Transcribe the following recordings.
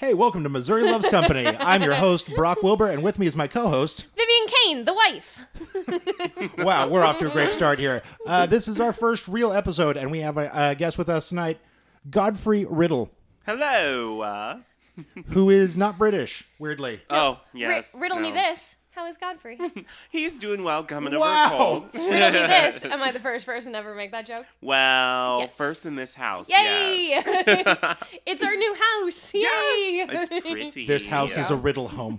Hey, welcome to Missouri Loves Company. I'm your host, Brock Wilbur, and with me is my co host. Vivian Kane, the wife. Wow, we're off to a great start here. Uh, this is our first real episode, and we have a, a guest with us tonight, Godfrey Riddle, Hello. Uh, who is not British, weirdly. oh, Ri- yes. riddle me no. this. How is Godfrey? He's doing well coming Wow. over cold. riddle me this. Am I the first person to ever make that joke? Well, Yes. first in this house. Yay! Yes. it's our new house. Yay! Yes, It's pretty. This house is a riddle home.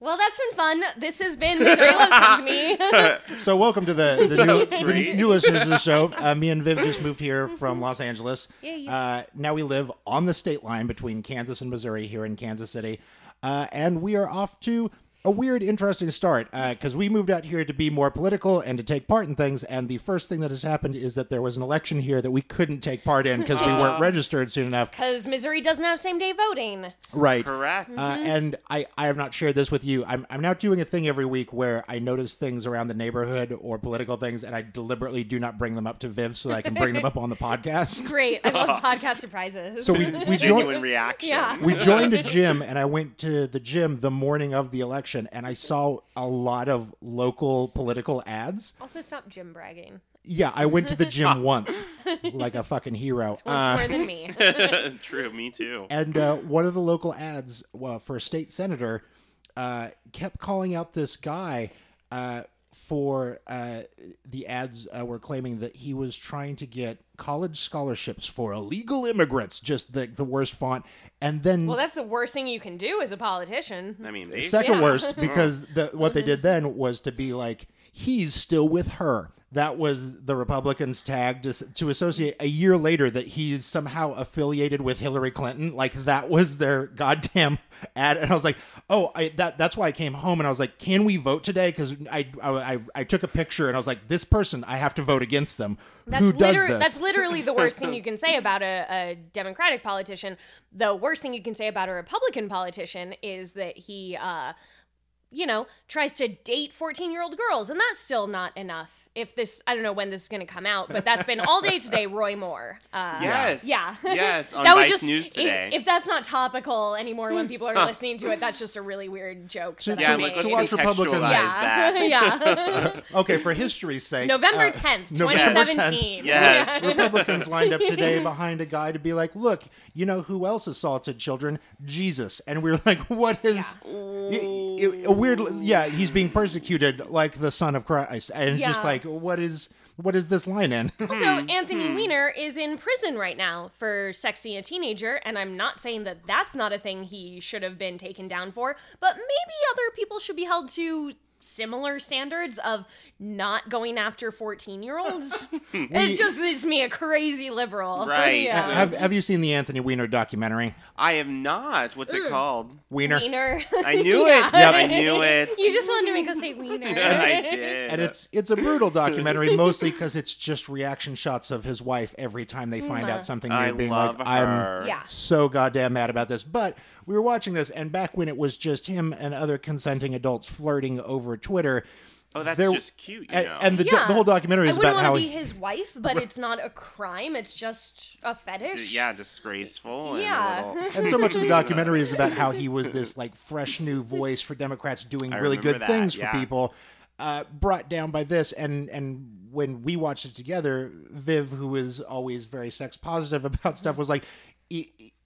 Well, that's been fun. This has been Missouri Loves Company. So, welcome to the, the, new, was the great. new listeners of the show. Uh, me and Viv just moved here from Los Angeles. Yeah, yeah. Uh, now we live on the state line between Kansas and Missouri here in Kansas City. Uh, and we are off to a weird, interesting start because we moved out here to be more political and to take part in things. And the first thing that has happened is that there was an election here that we couldn't take part in because we weren't registered soon enough. Because Missouri doesn't have same day voting. Right. Correct. Uh, and I, I have not shared this with you. I'm, I'm now doing a thing every week where I notice things around the neighborhood or political things, and I deliberately do not bring them up to Viv so that I can bring them up on the podcast. Great. I love podcast surprises. So we, we Genuine reaction. Yeah. We joined a gym, and I went to the gym the morning of the election, and I saw a lot of local political ads. also, stop gym bragging. Yeah, I went to the gym once, like a fucking hero. Once Uh, more than me. True. Me too. and uh, one of the local ads well, for a state senator uh, kept calling out this guy uh, for uh, the ads uh, were claiming that he was trying to get college scholarships for illegal immigrants just the, the worst font and then Well, that's the worst thing you can do as a politician. I mean, they, second Yeah. worst because the, what they did then was to be like he's still with her. That was the republicans tag to, to associate a year later that he's somehow affiliated with hillary clinton. Like that was their goddamn ad. And i was like oh I, that that's why i came home. And i was like can we vote today? Because I, I I took a picture and i was like this person i have to vote against them. That's who does liter- this? That's literally the worst thing you can say about a, a Democratic politician. The worst thing you can say about a Republican politician is that he, uh, you know, tries to date 14 year old girls. And that's still not enough. If this, I don't know when this is going to come out, but that's been all day today, Roy Moore. Uh, Yes. Yeah. Yes. On that was Vice just News i- today. If, that's not topical anymore when people are listening to it, that's just a really weird joke. To- that yeah, I like, made. let's watch Republicans- contextualize yeah, that. yeah. okay for history's sake November uh, 10th, November 10th. 2017. Yes. Republicans lined up today behind a guy to be like, look, you know who else assaulted children? Jesus. And we are like, what is y- y- a weird? Yeah, he's being persecuted like the Son of Christ, and it's just like, what is what is this line in? Also, hmm. Hmm. Anthony Weiner is in prison right now for sexting a teenager, and I'm not saying that that's not a thing he should have been taken down for, but maybe other people should be held to similar standards of not going after 14 year olds. it just it's me, a crazy liberal. Right. yeah. have Have you seen the Anthony Weiner documentary? I have not. What's it mm. called? Weiner. Weiner. I knew Yeah. it. I knew it. you just wanted to make us say Weiner. I did. And it's it's a brutal documentary, mostly because it's just reaction shots of his wife every time they find out mm-hmm. something new, I being love like, "I'm her. Yeah. so goddamn mad about this. But we were watching this, and back when it was just him and other consenting adults flirting over Twitter. Oh, that's there- just cute. You And, know. and the, do- Yeah. the whole documentary I is wouldn't about want how to be he, his wife, but it's not a crime. It's just a fetish. yeah, disgraceful. And Yeah. A little, and so much of the documentary is about how he was this like fresh new voice for Democrats doing I really good that, things for yeah. people. Uh, brought down by this, and and when we watched it together, Viv, who is always very sex positive about stuff, was like.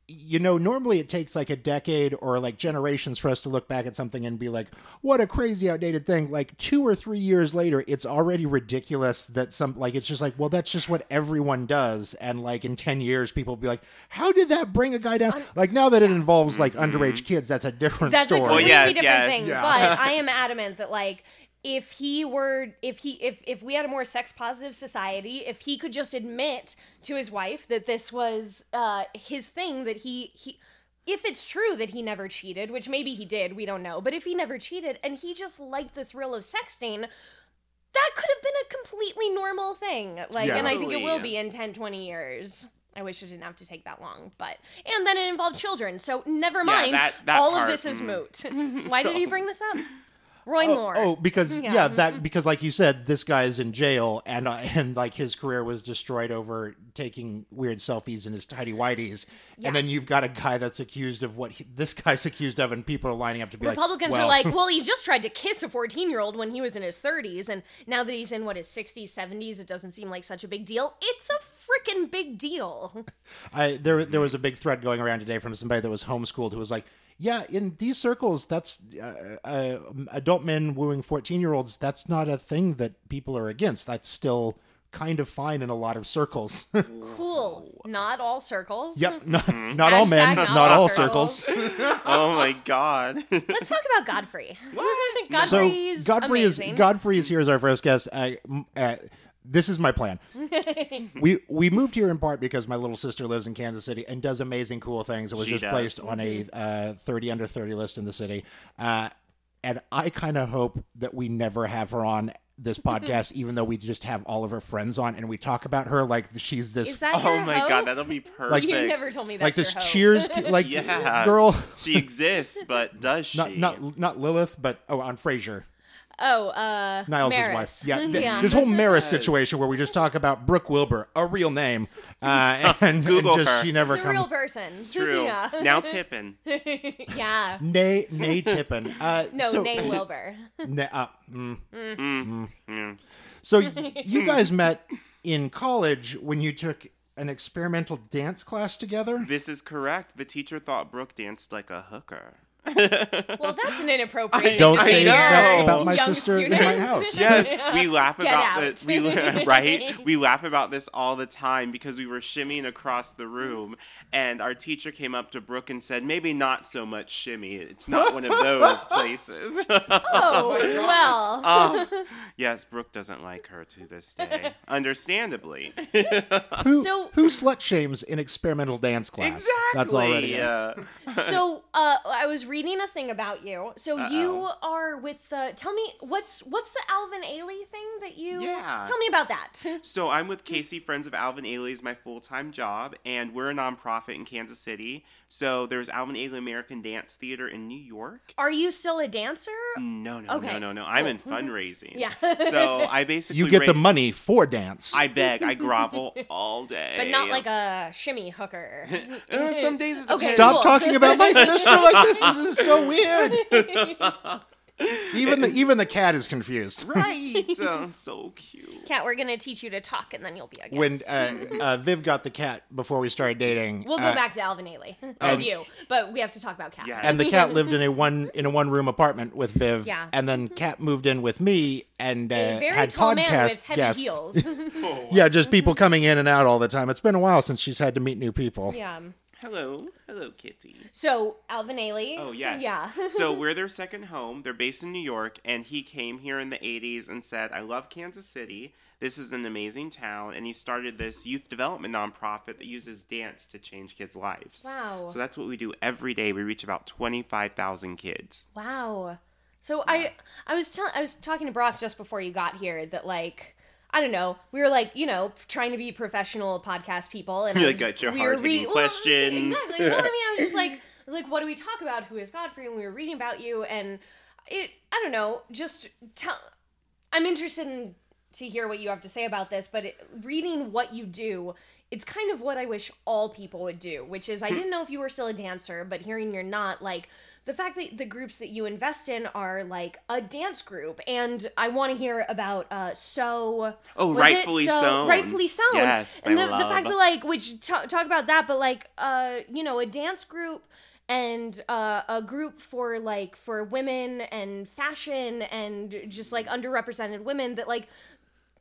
"Y- y- You know, normally it takes like a decade or like generations for us to look back at something and be like, what a crazy outdated thing. Like two or three years later, it's already ridiculous that some, like, it's just like, well, that's just what everyone does. And like in 10 years, people will be like, how did that bring a guy down? like now that it involves like mm-hmm. underage kids, that's a different That's a story. completely yes, different yes. thing. Yeah. But I am adamant that like if he were if he if if we had a more sex positive society, if he could just admit to his wife that this was uh his thing that he he if it's true that he never cheated, which maybe he did, we don't know, but if he never cheated and he just liked the thrill of sexting, that could have been a completely normal thing. Like, Yeah. and I think it will Totally. be in 10, 20 years. I wish it didn't have to take that long, but and then it involved children, so never mind. that- that All of part, this is mm. moot. Why did you bring this up? Roy Oh, Moore. oh, because yeah. Yeah. that because like you said, this guy is in jail, and uh, and like his career was destroyed over taking weird selfies in his tidy whities, and then you've got a guy that's accused of what he, this guy's accused of, and people are lining up to be Republicans like, are like, well, he just tried to kiss a 14 year old when he was in his 30s, and now that he's in what his 60s, 70s, it doesn't seem like such a big deal. It's a freaking big deal. I there there was a big thread going around today from somebody that was homeschooled who was like, yeah, in these circles, that's uh, uh, adult men wooing fourteen year olds. That's not a thing that people are against. That's still kind of fine in a lot of circles. Cool. Not all circles. yep, not, not all men, Hashtag not, all circles. Oh my god. Let's talk about Godfrey. so Godfrey's Godfrey is. Godfrey is here as our first guest. Uh, uh, this is my plan. we we moved here in part because my little sister lives in Kansas City and does amazing cool things. It was She just does. placed on a uh, thirty under thirty list in the city. Uh, and I kind of hope that we never have her on this podcast, even though we just have all of her friends on and we talk about her like she's this Is that Oh your my hope? god, that'll be perfect. Like, You never told me that. like this Cheers like Yeah. girl. She exists, but does she? Not not not Lilith, but oh on Frasier. Oh, uh, Niles' Maris. wife. Yeah, th- yeah. this whole Maris situation where we just talk about Brooke Wilbur, a real name, uh, and, and just her. she never It's a real comes. person. True. yeah. Now tipping. yeah. Nay, nay, Tippin. Uh, No, so, Nay Wilbur. na- uh, mm. Mm. So y- you guys met in college when you took an experimental dance class together. This is correct. The teacher thought Brooke danced like a hooker. Well, that's an inappropriate. Don't I say know. that about my Young sister in my student. house. Yes, we laugh Get about out. this. We right, we laugh about this all the time because we were shimmying across the room, and our teacher came up to Brooke and said, "Maybe not so much shimmy. It's not one of those places." Oh, well. Um, yes, Brooke doesn't like her to this day, understandably. Who So- who slut shames in experimental dance class? Exactly. That's already. Uh, so uh, I was reading a thing about you. So you are with. Uh, tell me what's what's the Alvin Ailey thing that you? Yeah. Tell me about that. So I'm with KC Friends of Alvin Ailey is my full time job, and we're a nonprofit in Kansas City. So there's Alvin Ailey American Dance Theater in New York. Are you still a dancer? No, no, Okay, no, no, no. I'm in fundraising. Yeah. so I basically You get the money for dance. I beg, I grovel all day. But not like a shimmy hooker. Uh, some days it Okay. Stop cool. talking about my sister like this. This is so weird. even the even the cat is confused. Right. Uh, so cute. Cat, we're gonna teach you to talk, and then you'll be a guest. When uh, uh, Viv got the cat before we started dating, we'll go uh, back to Alvin Ailey and you, but we have to talk about Cat. Yeah. and the cat lived in a one in a one room apartment with Viv. Yeah. And then Cat moved in with me and uh, a very had tall podcast man with heavy guests. heels. Yeah, just people coming in and out all the time. It's been a while since she's had to meet new people. yeah. Hello. Hello, kitty. So Alvin Ailey. Oh, yes. Yeah. so we're their second home. They're based in New York, and he came here in the 80s and said, I love Kansas City. This is an amazing town. And he started this youth development nonprofit that uses dance to change kids' lives. Wow. So that's what we do every day. We reach about 25,000 kids. Wow. So I I was telling I was talking to Brock just before you got here that like I don't know we were like you know trying to be professional podcast people and was- like, got your we were reading- well, questions. exactly. Well, I mean I was just like like what do we talk about? Who is Godfrey? And we were reading about you and it I don't know just tell I'm interested in to hear what you have to say about this, but it, reading what you do, it's kind of what I wish all people would do, which is I Hmm. didn't know if you were still a dancer, but hearing you're not, like the fact that the groups that you invest in are like a dance group, and I want to hear about uh so. Oh, Rightfully Sewn. Rightfully Sewn. Yes, and the, the fact that like which ta talk about that, but like uh you know a dance group and uh, a group for like for women and fashion and just like underrepresented women that like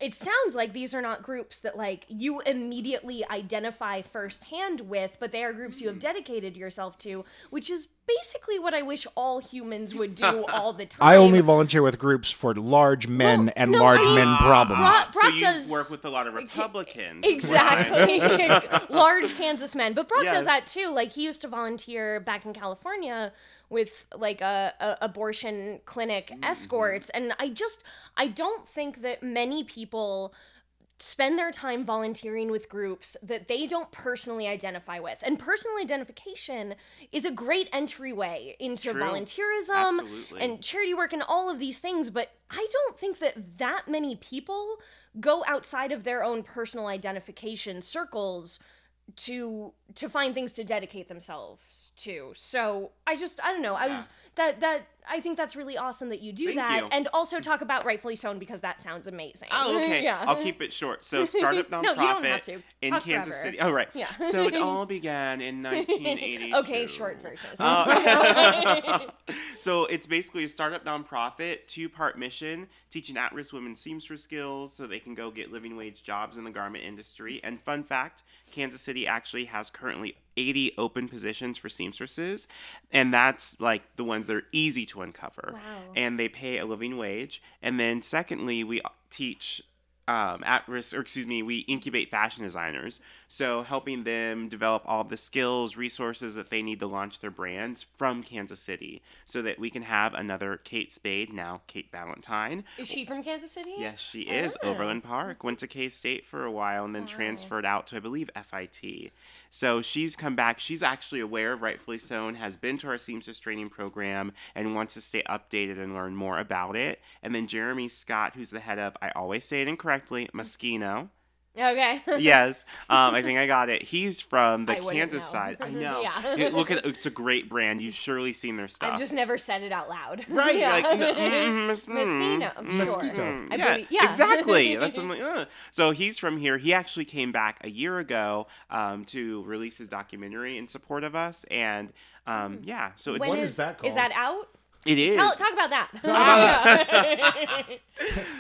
it sounds like these are not groups that like you immediately identify firsthand with but they are groups you have mm. dedicated yourself to which is basically what i wish all humans would do all the time I only volunteer with groups for large men Well, and no, large I mean- men problems. Brock- so you does- work with a lot of Republicans. Exactly. Large Kansas men. But Brock does that too. Like he used to volunteer back in California with like a, a abortion clinic Mm-hmm. escorts and I just I don't think that many people spend their time volunteering with groups that they don't personally identify with. And personal identification is a great entryway into True. volunteerism Absolutely. and charity work and all of these things, but I don't think that that many people go outside of their own personal identification circles to to find things to dedicate themselves to. So I just I don't know. I was that that I think that's really awesome that you do Thank that you. and also talk about Rightfully Sewn because that sounds amazing. Oh, okay. yeah. I'll keep it short. So, startup nonprofit No, you don't have to. in Talk Kansas forever. City. Oh, right. Yeah. So it all began in 1982. okay, short version. Uh, so it's basically a startup nonprofit, two part mission, teaching at risk women seamstress skills so they can go get living wage jobs in the garment industry. And fun fact Kansas City actually has currently 80 open positions for seamstresses, and that's like the ones that are easy to uncover. Wow. And they pay a living wage. And then, secondly, we teach um, at risk, or excuse me, we incubate fashion designers. So helping them develop all the skills, resources that they need to launch their brands from Kansas City so that we can have another Kate Spade, now Kate Valentine. Is she from Kansas City? Yes, she is. Ah. Oh. Overland Park. Went to K State for a while and then transferred out to, I believe, FIT. So she's come back. She's actually aware of Rightfully Sewn, has been to our seamstress training program, and wants to stay updated and learn more about it. And then Jeremy Scott, who's the head of, I always say it incorrectly, Moschino. Okay. yes, um, I think I got it. He's from the I Kansas know. side. I know. Yeah. It- look at it's a great brand. You've surely seen their stuff. I've just never said it out loud. Right, Yeah. like, mm, mm, mis- mm, Messina. mm, Mosquito. Sure. I yeah, believe- yeah. exactly. That's I'm like, uh. so he's from here. He actually came back a year ago um, to release his documentary in support of us, and um, yeah, so it's When What is that called? Is that out? It is. Tell, talk about that.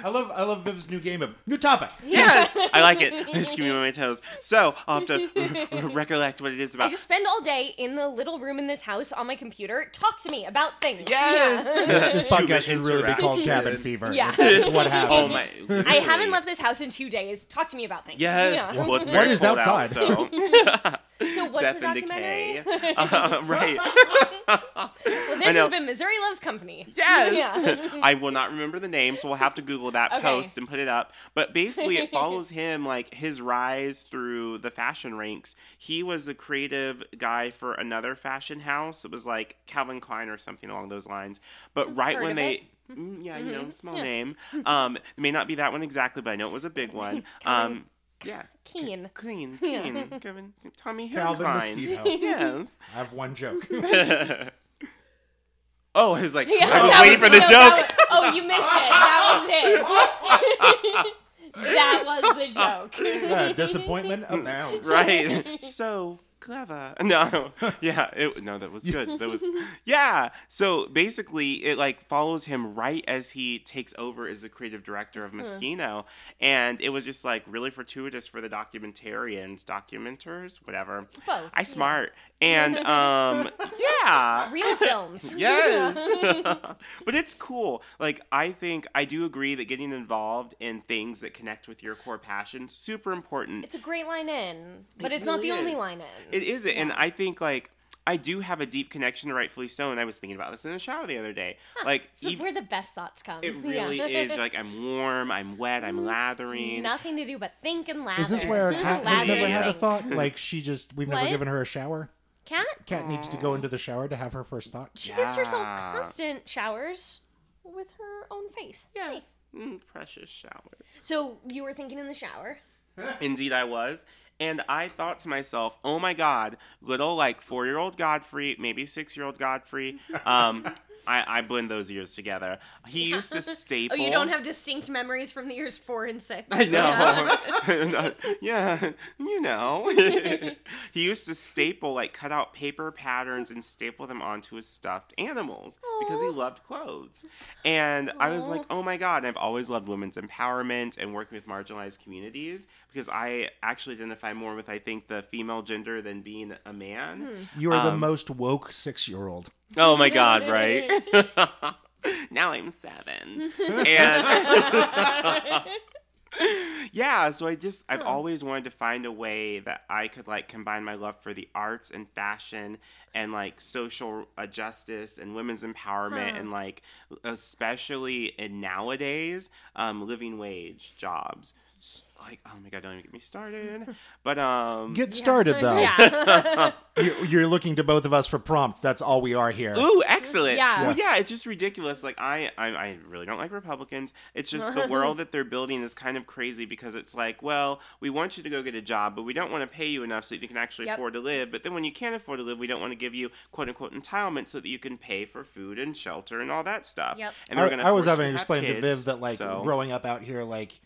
I love I love Viv's new game of new topic. yes, I like it. Just keep me on my toes. So I'll have to recollect what it is about. I about. just spend all day in the little room in this house on my computer. Talk to me about things. Yes. Yeah. This podcast should really be called Cabin Fever. Yeah. It's, it's what happens. Oh my! I haven't left this house in two days. Talk to me about things. Yes. Yeah. Well, it's What very is cold outside? Out, so. So what's Death the and documentary? decay. Uh, right. Well, this has been Missouri Loves Company. Yes. Yeah. I will not remember the name, so we'll have to Google that Okay. post and put it up. But basically, it follows him, like his rise through the fashion ranks. He was the creative guy for another fashion house. It was like Calvin Klein or something along those lines. But right Heard when they. it. Mm, yeah, you know, small Yeah. name. Um, it may not be that one exactly, but I know it was a big one. Um, yeah, Keen. clean, Yeah. Kevin, Tommy Calvin Hillenbein. Mosquito. Yes. I have one joke. Oh, he's like, Yeah, I was that waiting for the no, joke. was- oh, you missed it. That was it. that was the joke. Uh, disappointment abounds. right so clever no yeah it, no that was good that was yeah so basically it like follows him right as he takes over as the creative director of Moschino and it was just like really fortuitous for the documentarians documenters whatever Both, i smart and um yeah Real films. Yes. but it's cool. Like I think I do agree that getting involved in things that connect with your core passion super important. It's a great line in, but It it's not the only is. line in. It is, and I think like I do have a deep connection to rightfully so. And I was thinking about this in the shower the other day. Like It's the- ev- where the best thoughts come. it really Yeah. is. Like I'm warm, I'm wet, I'm lathering. Nothing to do but think and lather. Is this where Think Kat has never had a thought? Like she just we've never What? given her a shower. Cat? Cat needs to go into the shower to have her first thought. She gives herself constant showers with her own face. Nice. Mm, precious showers. So you were thinking in the shower. Indeed, I was. And I thought to myself, oh my God, little like four year old Godfrey, maybe six year old Godfrey. Um, I, I blend those years together. He used to staple. Oh, you don't have distinct memories from the years four and six. I know. yeah, you know. he used to staple, like, cut out paper patterns and staple them onto his stuffed animals because he loved clothes. And I was like, oh my God. And I've always loved women's empowerment and working with marginalized communities because I actually identify more with, I think, the female gender than being a man. Hmm. You are the Um, most woke six year old. Oh my God, right? now I'm seven. And. yeah so i just i've always wanted to find a way that i could like combine my love for the arts and fashion and like social uh, justice and women's empowerment Huh. and like especially in nowadays um, living wage jobs like oh my god, don't even get me started. But um, Get started though. Yeah. You're, you're looking to both of us for prompts. That's all we are here. Ooh, excellent. Yeah. Well, yeah, it's just ridiculous. Like I, I, I really don't like Republicans. It's just the world that they're building is kind of crazy because it's like, well, we want you to go get a job, but we don't want to pay you enough so that you can actually Yep. afford to live. But then when you can't afford to live, we don't want to give you quote unquote entitlement so that you can pay for food and shelter and all that stuff. Yep. And they're I, gonna I was having to explain to Viv that like so- growing up out here, like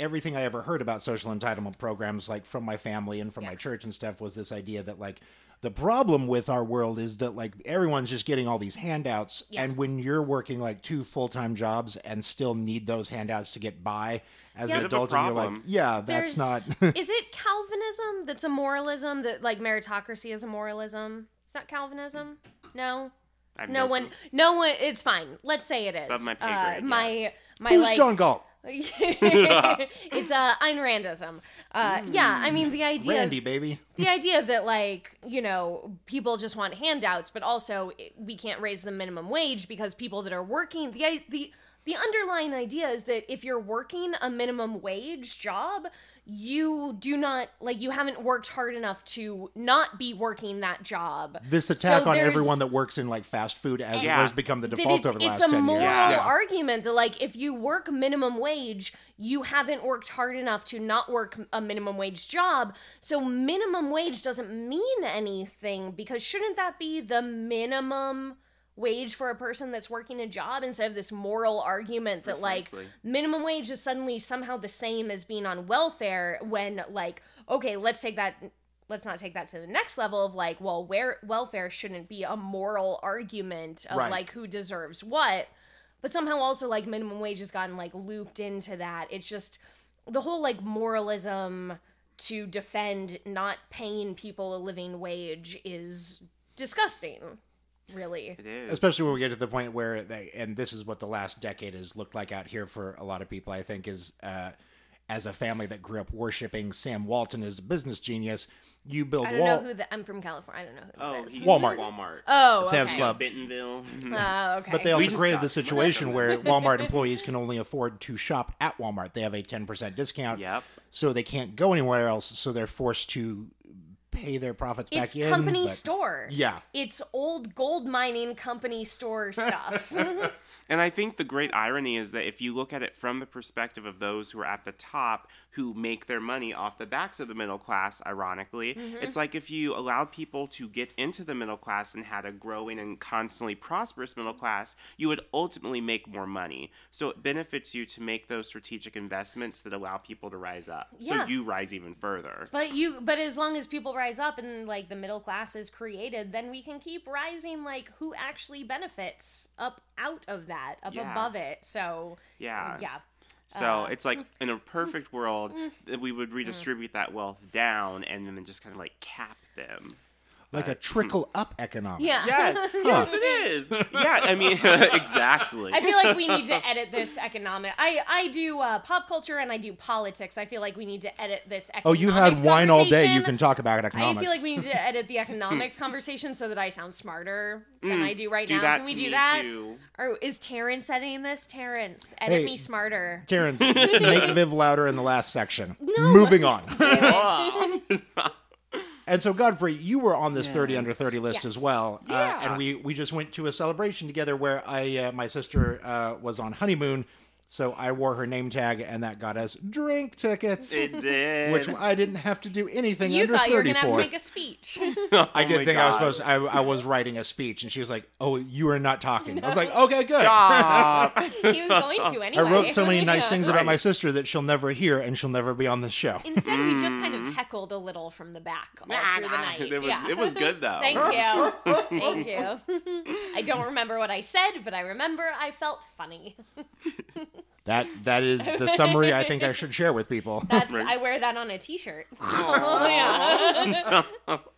everything I ever heard about social entitlement programs, like from my family and from my church and stuff, was this idea that like the problem with our world is that like everyone's just getting all these handouts, Yeah. and when you're working like two full time jobs and still need those handouts to get by as Yeah. an Bit of a adult, and you're like, yeah, that's not. Is it Calvinism that's a moralism that like meritocracy is a moralism? Is that Calvinism? No. I have No one, clue. no one. It's fine. Let's say it is. Above my pay Uh, grade, my yes. my Who's like, John Galt? it's uh, Ayn Randism. Uh, yeah, I mean the idea, Randy, baby. the idea that like you know people just want handouts, but also we can't raise the minimum wage because people that are working the the the underlying idea is that if you're working a minimum wage job, you do not like you haven't worked hard enough to not be working that job. This attack So on everyone that works in like fast food as Yeah. it has become the default it's, over the last. it's a moral. Yeah. argument that like if you work minimum wage you haven't worked hard enough to not work a minimum wage job so minimum wage doesn't mean anything because shouldn't that be the minimum wage for a person that's working a job instead of this moral argument that Precisely. like minimum wage is suddenly somehow the same as being on welfare when like okay let's take that let's not take that to the next level of like well where welfare shouldn't be a moral argument of Right. like who deserves what but somehow also like minimum wage has gotten like looped into that it's just the whole like moralism to defend not paying people a living wage is disgusting really It is. especially when we get to the point where they and this is what the last decade has looked like out here for a lot of people i think is uh as a family that grew up worshiping sam walton as a business genius you build i don't wall know who the i'm from california i don't know who Oh, that is Walmart. Walmart. oh Sam's. Club. Bentonville. Mhm. Oh, okay but they also created the situation where Walmart employees can only afford to shop at Walmart. They have a 10% discount. Yep. So they can't go anywhere else. So they're forced to pay their profits it's back in. The company but- store Yeah. it's old gold mining company store stuff And I think the great irony is that if you look at it from the perspective of those who are at the top who make their money off the backs of the middle class, ironically, Mm-hmm. it's like if you allowed people to get into the middle class and had a growing and constantly prosperous middle class, you would ultimately make more money. So it benefits you to make those strategic investments that allow people to rise up. Yeah. So you rise even further. But you but as long as people rise up and like the middle class is created, then we can keep rising like who actually benefits up out of that, up Yeah. above it. So Yeah. yeah. So Uh, it's like in a perfect world, we would redistribute that wealth down and then just kind of like cap them. Like a trickle up economics. Yeah. Yes, yes, it is. Yeah, I mean, exactly. I feel like we need to edit this economic. I I do uh, pop culture and I do politics. I feel like we need to edit this. Oh, you had wine all day. You can talk about economics. I feel like we need to edit the economics conversation so that I sound smarter than I do right do now. that Can we to do me, that? too. Or is Terrence editing this? Terrence, edit Hey. me smarter. Terrence, make Viv louder in the last section. Moving on. And so, Godfrey, you were on this 30 under 30 list Yes. as well. Uh, and we, we just went to a celebration together where I uh, my sister uh, was on honeymoon. So I wore her name tag, and that got us drink tickets, It did. which I didn't have to do anything You under thought you were 30 gonna have to make a speech. I did oh my think I was supposed to, I, I was writing a speech, and she was like, "Oh, you are not talking." I was like, "Okay, good." Stop. he was going to anyway. I wrote so many nice Yeah. things about my sister that she'll never hear, and she'll never be on this show. Instead, we just kind of mm-hmm. heckled a little from the back all through the night. It was yeah. it was good though. Thank you. Thank you. I don't remember what I said, but I remember I felt funny. That that is the summary I think I should share with people. That's Right. I wear that on a t-shirt. Oh, yeah.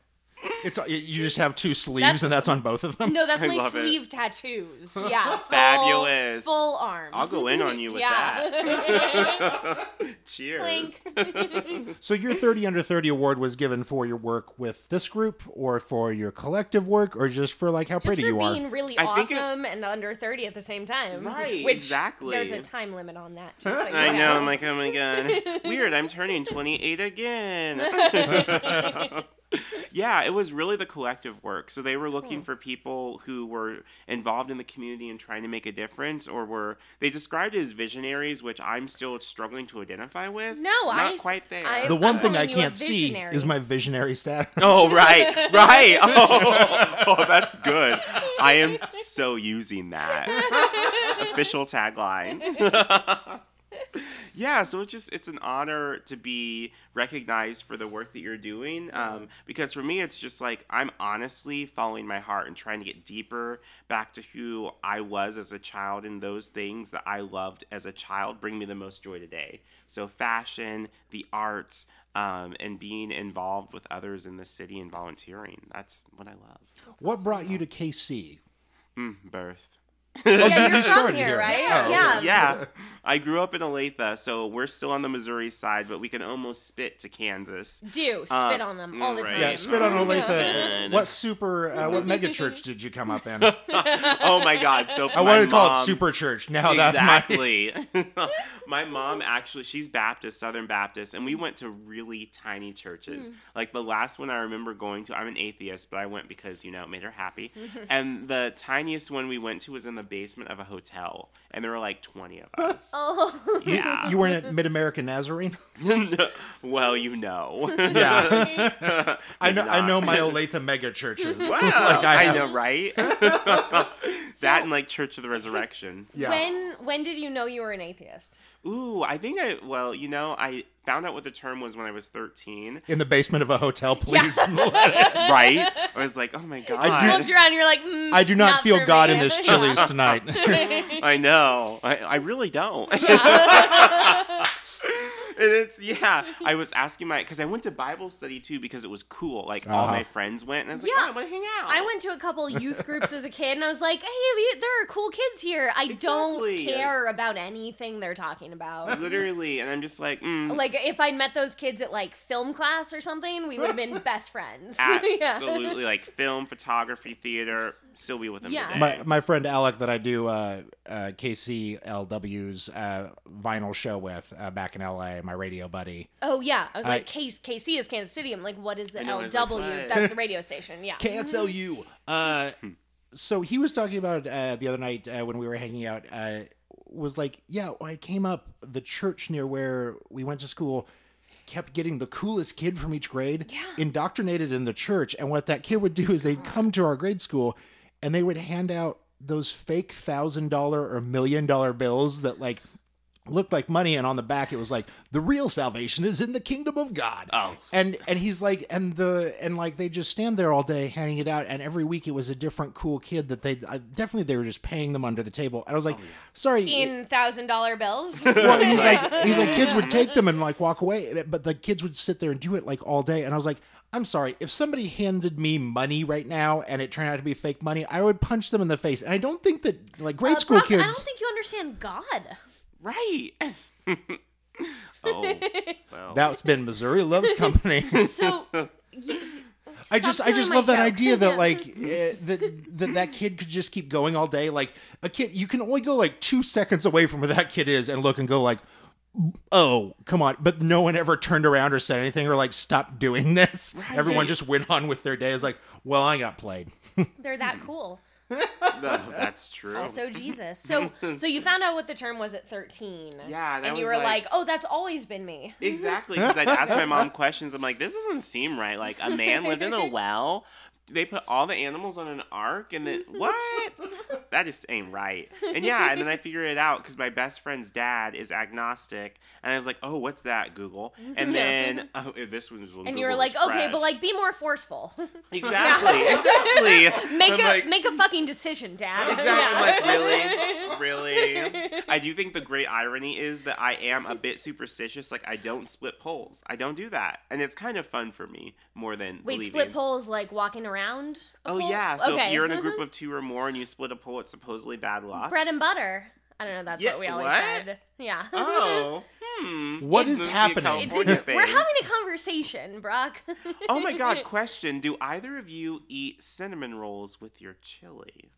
It's uh, you just have two sleeves That's- and that's on both of them. No, that's I my love it. sleeve tattoos. Yeah, full- Fabulous. full arm. I'll go in on you with yeah. that. Cheers. Thanks. So your 30 under 30 award was given for your work with this group or for your collective work or just for like how Just pretty for you are? being really I think it- awesome and under 30 at the same time. Right, Which exactly. There's a time limit on that. Just so you I know. I'm like, oh my god, weird. I'm turning 28 again. yeah, it was really the collective work. So they were looking for people who were involved in the community and trying to make a difference, or were they described as visionaries, which I'm still struggling to identify with. No, I'm not I- quite there. I- the one I'm thing I calling you a can't see is my visionary status. Oh right, right. Oh, oh, that's good. I am so using that official tagline. Yeah, so it's just it's an honor to be recognized for the work that you're doing. Um, because for me, it's just like I'm honestly following my heart and trying to get deeper back to who I was as a child and those things that I loved as a child bring me the most joy today. So fashion, the arts, um, and being involved with others in the city and volunteering. That's what I love. What brought you to KC? Mm, birth. Yeah, you're you from here, here. right? Oh, yeah. yeah, I grew up in Olathe, so we're still on the Missouri side, but we can almost spit to Kansas. Do Uh, spit on them all the right. time. Yeah, spit on Olathe. Yeah. what super, uh, what mega church did you come up in? oh my God! So I wanted to call it super church. Now that's my. my mom actually, she's Baptist, Southern Baptist, and we went to really tiny churches. Like the last one I remember going to, I'm an atheist, but I went because you know it made her happy. and the tiniest one we went to was in the basement of a hotel, and there were like 20 of us. Oh, Yeah. You weren't at Mid American Nazarene? well, you know. Yeah. I know. I know my Olathe mega churches. Wow, Like I I, know, right? that and like Church of the Resurrection. Yeah. when when did you know you were an atheist? Ooh, I think I well, you know, I found out what the term was when I was 13. in the basement of a hotel, please. Right? I was like, oh my god. I Looked around, you're like, mm, I do not, feel God me. in this Chili's tonight. I know. I, I really don't. And it's yeah. I was asking my because I went to Bible study too because it was cool. Like all Uh-huh. my friends went, and I was like, Yeah. oh, I want to hang out. I went to a couple youth groups as a kid, and I was like, "Hey, there are cool kids here. I don't care about anything they're talking about." literally, and I'm just like, mm, Like, if I'd met those kids at like film class or something, we would have been best friends. Yeah. absolutely like film, photography, theater. Still be with them Yeah. today. my my friend Alec that I do uh, uh, KCLW's uh, vinyl show with uh, back in LA, my radio buddy. Oh yeah, I was I- like, K- KC is Kansas City. I'm like, what is the I know, I was like, LW? what? That's the radio station. Yeah. KXLU. Uh, so he was talking about uh, the other night uh, when we were hanging out. Uh, was like, yeah, when I came up, the church near where we went to school kept getting the coolest kid from each grade Yeah. indoctrinated in the church. And what that kid would do is they'd come to our grade school and they would hand out those fake thousand dollar or million dollar bills that like looked like money and on the back it was like the real salvation is in the kingdom of god Oh, and and he's like and the and like they just stand there all day handing it out and every week it was a different cool kid that they I, definitely they were just paying them under the table and i was like sorry In thousand dollar bills. well, he's like he's like kids would take them and like walk away, but the kids would sit there and do it like all day. And I was like, I'm sorry, if somebody handed me money right now and it turned out to be fake money, I would punch them in the face. And I don't think that like grade Uh, school Brock, I don't think you understand God. Right. oh, well. That's been Missouri Loves Company. So. You, I just I just my love that joke. idea that like eh, that, that that kid could just keep going all day. Like a kid, you can only go like two seconds away from where that kid is and look and go like, oh come on. But no one ever turned around or said anything or like stop doing this. Everyone just went on with their day. It's like, well, I got played. They're that cool. No, that's true. Also Jesus. So so you found out what the term was at 13. Yeah, that And you was were like- like, "Oh, that's always been me." Exactly, because I'd ask my mom questions. I'm like, this doesn't seem right. Like a man lived in a well, they put all the animals on an ark and then what that just ain't right and yeah and then i figured it out because my best friend's dad is agnostic and i was like oh what's that google and then oh, eh, this one was when and Google you were like, okay, fresh. but like, be more forceful. exactly exactly make I'm a like, make a fucking decision, Dad. Exactly. I'm like, really? Really? I do think the great irony is that I am a bit superstitious. Like, I don't split poles. I don't do that. And it's kind of fun for me more than Wait, split poles like walking around. A Oh, pole? yeah. So okay. if you're in a group of two or more and you split a pole, it's supposedly bad luck. bread and butter. I don't know. That's Yeah, what we always what? said. Yeah. Oh, hmm. What It is must a happening? It's- we're having a conversation, Brock. Oh my god, question. Do either of you eat cinnamon rolls with your chili?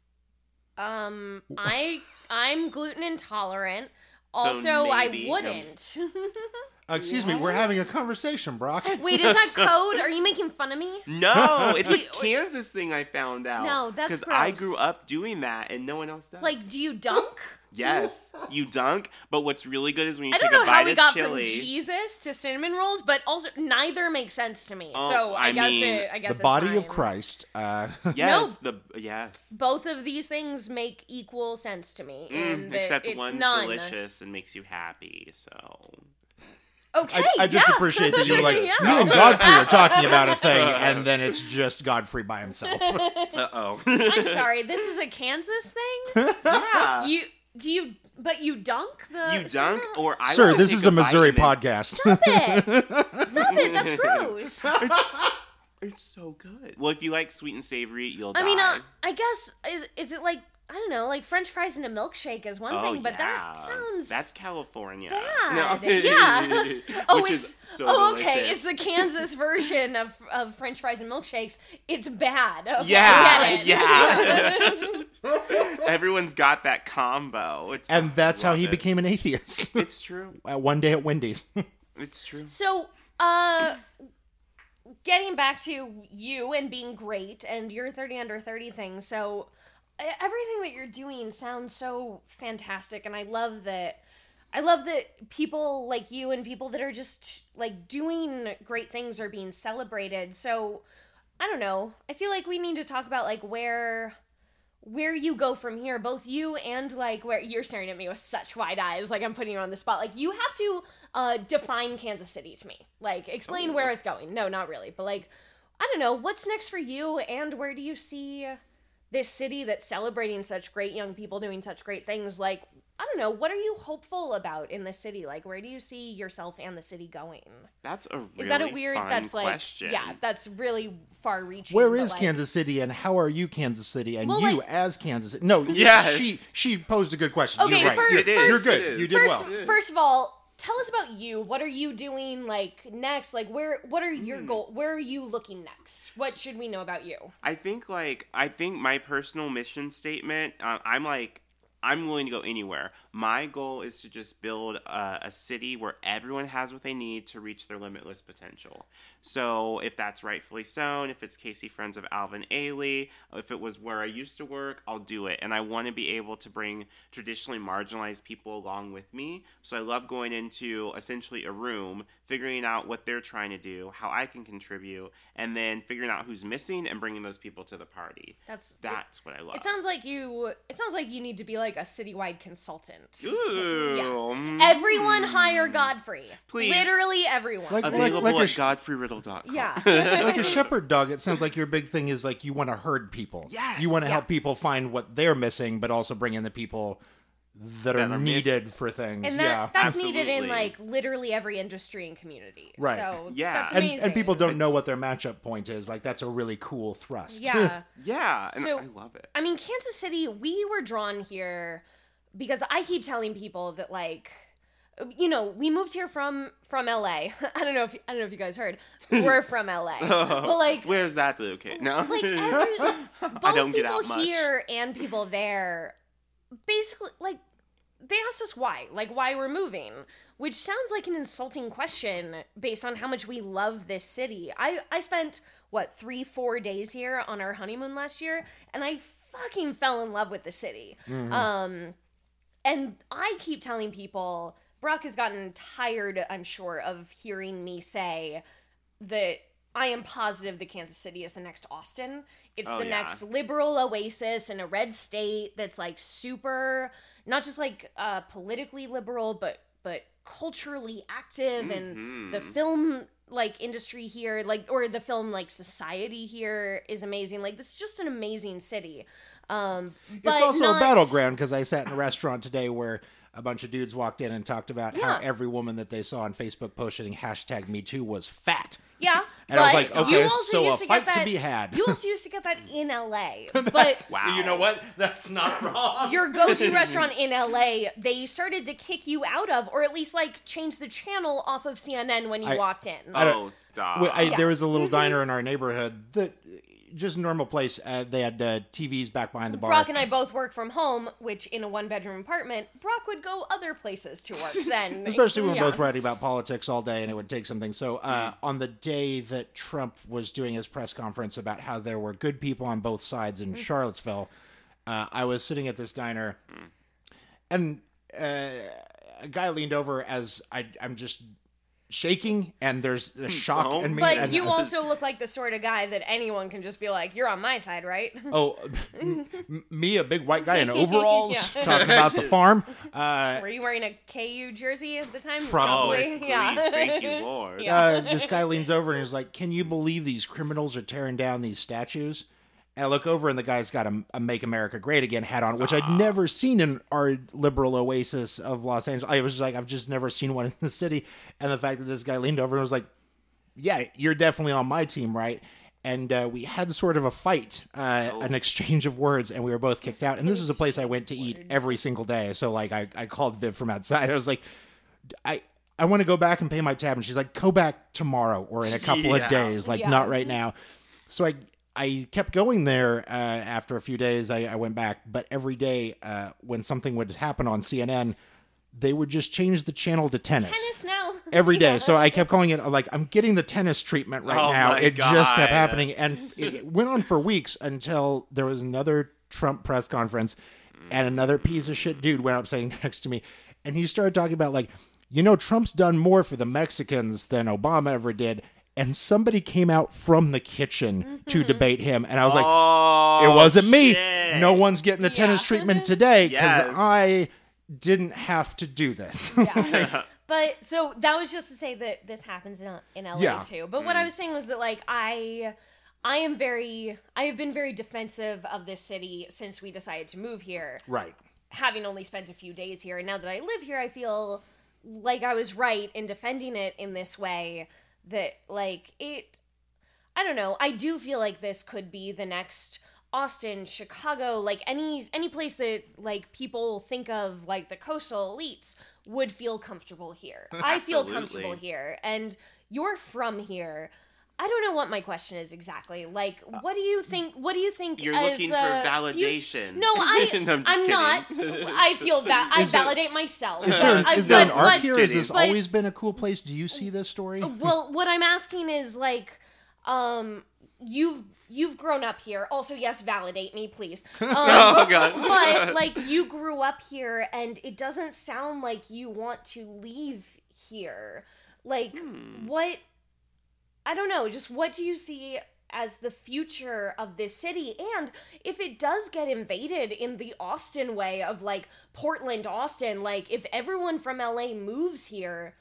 Um, I I'm gluten intolerant. Also, I maybe- I'm wouldn't. Uh, excuse me, we're having a conversation, Brock. Wait, is that code? Are you making fun of me? No, it's a Wait, wait. Kansas thing I found out. No, that's Because I gross. grew up doing that and no one else does. Like, do you dunk? Yes, you dunk. But what's really good is when you I take don't a know how bite we of got chili. from Jesus to cinnamon rolls, but also neither makes sense to me. Oh, so I, I guess mean, it, I guess the it's body of fine. Christ. Uh, Yes, the yes. Both of these things make equal sense to me, and Mm, that except it's one's none. delicious and makes you happy. So Okay, I, I just yeah. appreciate that you were like, Yeah. me and Godfrey are talking about a thing, and then it's just Godfrey by himself. uh oh. I'm sorry. This is a Kansas thing. yeah. You do you, but you dunk the. You dunk, cinnamon- or I Sir, wanna this take is a bite Missouri and then- podcast. Stop it! Stop it! That's gross. It's so good. Well, if you like sweet and savory, you'll die. I mean, uh, I guess is is it like I don't know, like French fries and a milkshake is one oh, thing, but yeah. that sounds that's California. bad. No. Yeah. oh, Which it's is so oh okay. delicious. It's the Kansas version of of French fries and milkshakes. It's bad. Okay, Yeah, it. yeah. Everyone's got that combo. It's, And that's how he it. became an atheist. It's true. Uh, One day at Wendy's. It's true. So, uh, getting back to you and being great and your 30 under 30 thing. So, everything that you're doing sounds so fantastic. And I love that. I love that people like you and people that are just like doing great things are being celebrated. So, I don't know. I feel like we need to talk about like where where you go from here both you and like where you're staring at me with such wide eyes like i'm putting you on the spot like you have to uh define kansas city to me like explain where it's going no not really but like i don't know what's next for you and where do you see this city that's celebrating such great young people doing such great things like i don't know what are you hopeful about in this city like where do you see yourself and the city going That's a really is that a weird that's like question. yeah that's really far reaching where is like- Kansas City, and how are you, Kansas City, and Well, you like- as Kansas City? No, Yes. she she posed a good question. Okay, You're right. first- You're, It is. you're good. You did first, well. first of all, tell us about you. What are you doing like next? Like where what are your goal where are you looking next? What should we know about you? I think like I think my personal mission statement. Uh, I'm like I'm willing to go anywhere. My goal is to just build a, a city where everyone has what they need to reach their limitless potential. So if that's Rightfully Sewn, if it's KC Friends of Alvin Ailey, if it was where I used to work, I'll do it. And I want to be able to bring traditionally marginalized people along with me. So I love going into essentially a room, figuring out what they're trying to do, how I can contribute, and then figuring out who's missing and bringing those people to the party. That's That's what I love. It sounds like you it sounds like you need to be like a citywide consultant. Ooh. Yeah. mm. Everyone hire Godfrey. Please. Literally everyone. Like- Available like a at sh- godfreyriddle.com. yeah. like a shepherd dog, it sounds like your big thing is like you want to herd people. Yes. You want to Yeah. help people find what they're missing, but also bring in the people that, That are, are needed for things. and that, yeah. that's needed in like literally every industry and community. Right. So Yeah. that's and, amazing. and people don't know what their matchup point is. Like that's a really cool thrust. Yeah. Yeah, and So- I love it. I mean, Kansas City, we were drawn here because I keep telling people that like you know, we moved here from from LA. I don't know if I don't know if you guys heard. We're from LA. Oh, but like Where's that located? No. like every, both I don't get people out much. here and people there basically like they asked us why like why we're moving which sounds like an insulting question based on how much we love this city. I i spent what three four days here on our honeymoon last year and i fucking fell in love with the city. Um and i keep telling people brock has gotten tired i'm sure of hearing me say that I am positive that Kansas City is the next Austin. It's Oh, the yeah. next liberal oasis in a red state that's like super, not just like uh, politically liberal, but but culturally active, and the Mhm. film like industry here, like or the film like society here is amazing. Like this is just an amazing city. Um, but it's also not- a battleground because I sat in a restaurant today where a bunch of dudes walked in and talked about how every woman that they saw on Facebook posting hashtag Me Too was fat. Yeah, And I was but like, you okay, also so a to fight get to be had. You also used to get that in LA, but Wow. You know what? That's not wrong. your go-to restaurant in LA, they started to kick you out of, or at least like change the channel off of CNN when you I- walked in. I don't- Oh, stop. Well, I, Yeah. There was a little mm-hmm. diner in our neighborhood that just a normal place. Uh, they had uh, TVs back behind the bar. Brock and I both work from home, which in a one-bedroom apartment, Brock would go other places to work then. Especially when Yeah. we're both writing about politics all day, and it would take something. So, uh, on the day that Trump was doing his press conference about how there were good people on both sides in Charlottesville, uh, I was sitting at this diner, and uh, a guy leaned over as I, I'm just shaking, and there's a shock Oh. in me. But and, you also look like the sort of guy that anyone can just be like, "You're on my side, right?" Oh, m- me, a big white guy in overalls, Yeah. talking about the farm. Uh, Were you wearing a KU jersey at the time? Probably. Oh, please, yeah. thank you, Lord. Yeah. uh, this guy leans over and he's like, "Can you believe these criminals are tearing down these statues?" And I look over and the guy's got a, a "Make America Great Again" hat on, which I'd never seen in our liberal oasis of Los Angeles. I was just like, I've just never seen one in the city. And the fact that this guy leaned over and was like, "Yeah, you're definitely on my team, right?" And uh, we had sort of a fight, uh, an exchange of words, and we were both kicked out. And this is a place I went to eat every single day. So like, I, I called Viv from outside. I was like, I I want to go back and pay my tab, and she's like, go back tomorrow or in a couple Yeah. of days, like Yeah. not right now. So I I kept going there. Uh, after a few days, I, I went back, but every day uh, when something would happen on CNN, they would just change the channel to tennis. Tennis now. Every day, so I kept calling it like I'm getting the tennis treatment right Oh now. my It just kept happening, and it went on for weeks until there was another Trump press conference, and another piece of shit dude went up sitting next to me, and he started talking about like, you know, Trump's done more for the Mexicans than Obama ever did, and somebody came out from the kitchen to mm-hmm. debate him, and I was like, Oh, it wasn't me. No one's getting the tennis treatment today because Yes. I didn't have to do this. Yeah. but so that was just to say that this happens in, in LA Yeah. too. But what I mm-hmm. was saying was that like I I am very I have been very defensive of this city since we decided to move here. right. Having only spent a few days here and now that I live here I feel like I was right in defending it in this way that like it I don't know. I do feel like this could be the next Austin, Chicago, like any any place that like people think of like the coastal elites would feel comfortable here. I feel comfortable here and you're from here. I don't know what my question is exactly. Like, what do you think? What do you think? You're as looking the for fut- validation. no, I, I'm I'm not. I feel that I Is there- validate myself. Is there, I- is there an arc but- here? Has this but- always been a cool place? Do you see this story? well what i'm asking is like um you've you've grown up here also yes validate me please um, oh god. but like you grew up here and it doesn't sound like you want to leave here like Hmm. what i don't know just what do you see as the future of this city? And if it does get invaded in the austin way of like portland austin like if everyone from la moves here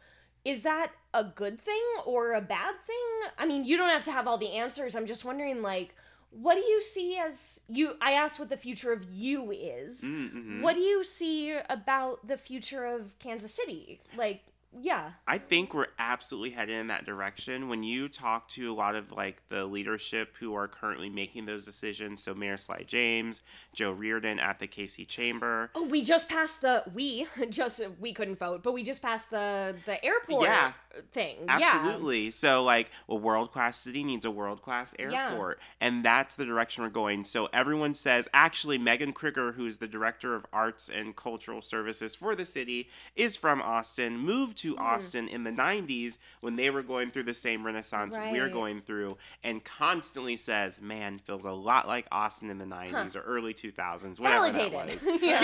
is that a good thing or a bad thing? I mean you don't have to have all the answers. I'm just wondering like what do you see as you i asked what the future of you is. Mm-hmm. what do you see about the future of kansas city? Like yeah I think we're absolutely headed in that direction. When you talk to a lot of like the leadership who are currently making those decisions, so Mayor Sly James, Joe Reardon at the KC Chamber. oh we just passed the we just we couldn't vote but we just passed the the airport Yeah. Thing Absolutely. So like a world class city needs a world class Yeah. airport. And that's the direction we're going. So everyone says actually Megan Crigger, who's the director of arts and cultural services for the city, is from Austin, moved to Hmm. Austin in the nineties when they were going through the same renaissance we're going through, and constantly says, Man, feels a lot like Austin in the nineties or early two thousands, whatever that validated was. Yeah.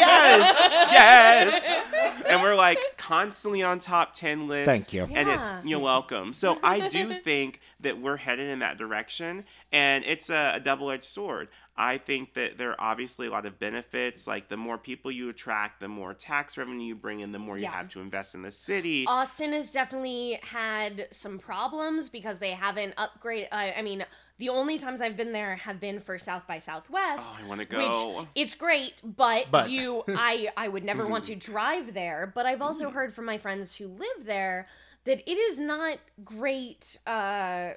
yes, yes. And we're like constantly on top ten lists. Thank you. And Yeah. It's you're welcome. So I do think that we're headed in that direction, and it's a, a double-edged sword. I think that there are obviously a lot of benefits. Like the more people you attract, the more tax revenue you bring in, the more you Yeah. have to invest in the city. Austin has definitely had some problems because they haven't upgraded. Uh, I mean, the only times I've been there have been for South by Southwest. Oh, I wanna Which go. it's great, but, But- you, I, I would never want to drive there. But I've also heard from my friends who live there that it is not great. Uh,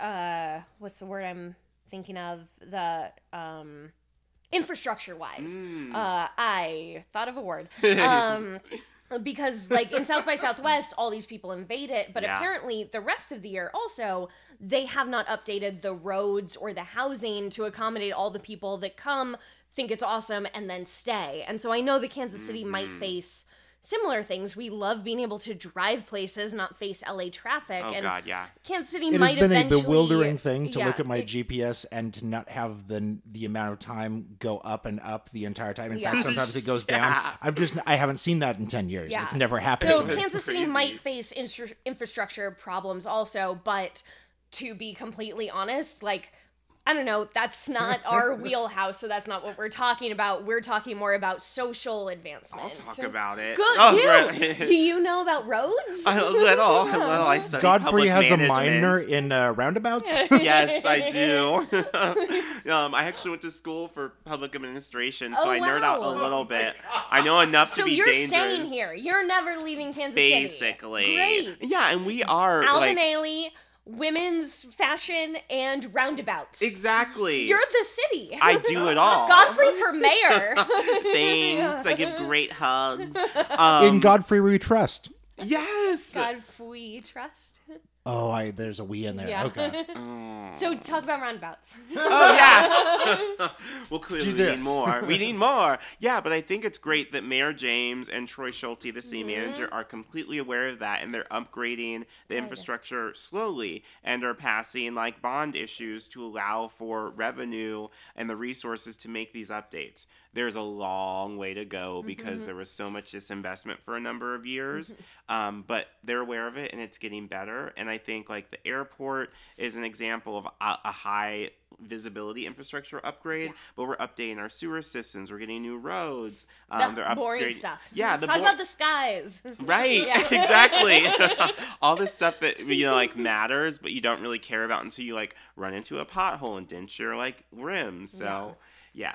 uh, what's the word I'm thinking of? The um, infrastructure wise. Mm. Uh, I thought of a word. Um, because like in South by Southwest, all these people invade it, but Yeah. apparently the rest of the year also they have not updated the roads or the housing to accommodate all the people that come, think it's awesome, and then stay. And so I know that Kansas City might Mm-hmm. face similar things. We love being able to drive places, not face LA traffic. oh and God, yeah. Kansas City It might has been a bewildering thing to yeah, look at my it- GPS and to not have the the amount of time go up and up the entire time. In Yeah. fact, sometimes it goes down. Yeah. I've just I haven't seen that in ten years. Yeah. It's never happened So to me. Kansas City crazy. might face infra- infrastructure problems also, but to be completely honest, like I don't know, that's not our wheelhouse, so that's not what we're talking about. We're talking more about social advancement. I'll talk about it. Good, Oh, do. right. do you know about roads? a little, a little. I studied Godfrey public has a minor in uh, roundabouts. yes, I do. um, I actually went to school for public administration, so Oh, I nerd out a little bit. I know enough so to be dangerous. So you're staying here. You're never leaving Kansas City. Basically, Great. yeah, and we are Alvin like Ailey, women's fashion and roundabouts. exactly. You're the city. I do it all. Godfrey for mayor. Thanks. I give great hugs. Um, in Godfrey we trust. yes. Godfrey trust. Oh, I there's a we in there. Yeah. Okay. So talk about roundabouts. Oh yeah. well, clearly Do we need more. We need more. Yeah, but I think it's great that Mayor James and Troy Schulte, the city mm-hmm. manager, are completely aware of that, and they're upgrading the infrastructure slowly, and are passing like bond issues to allow for revenue and the resources to make these updates. There's a long way to go because there was so much disinvestment for a number of years, um, but they're aware of it, and it's getting better. And I think like the airport is an example of a, a high visibility infrastructure upgrade, but we're updating our sewer systems. We're getting new roads. Um, the boring stuff. Yeah, the talk bo- about the skies. Right, exactly. All this stuff that you know like matters, but you don't really care about until you like run into a pothole and dent your like rims. So yeah,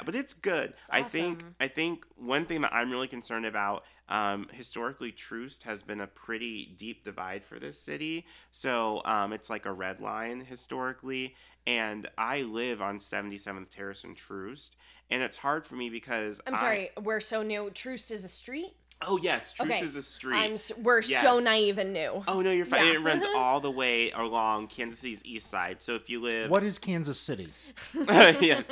but it's good. I think. I think one thing that I'm really concerned about. Um, historically, Troost has been a pretty deep divide for this city. So um, it's like a red line historically. And I live on 77th Terrace and Troost. And it's hard for me because I'm I- sorry, we're so new. Troost is a street. Oh, yes. Troost Okay. is a street. I'm. We're so naive and new. Oh no, you're fine. Yeah. It runs all the way along Kansas City's east side. So if you live, What is Kansas City? yes,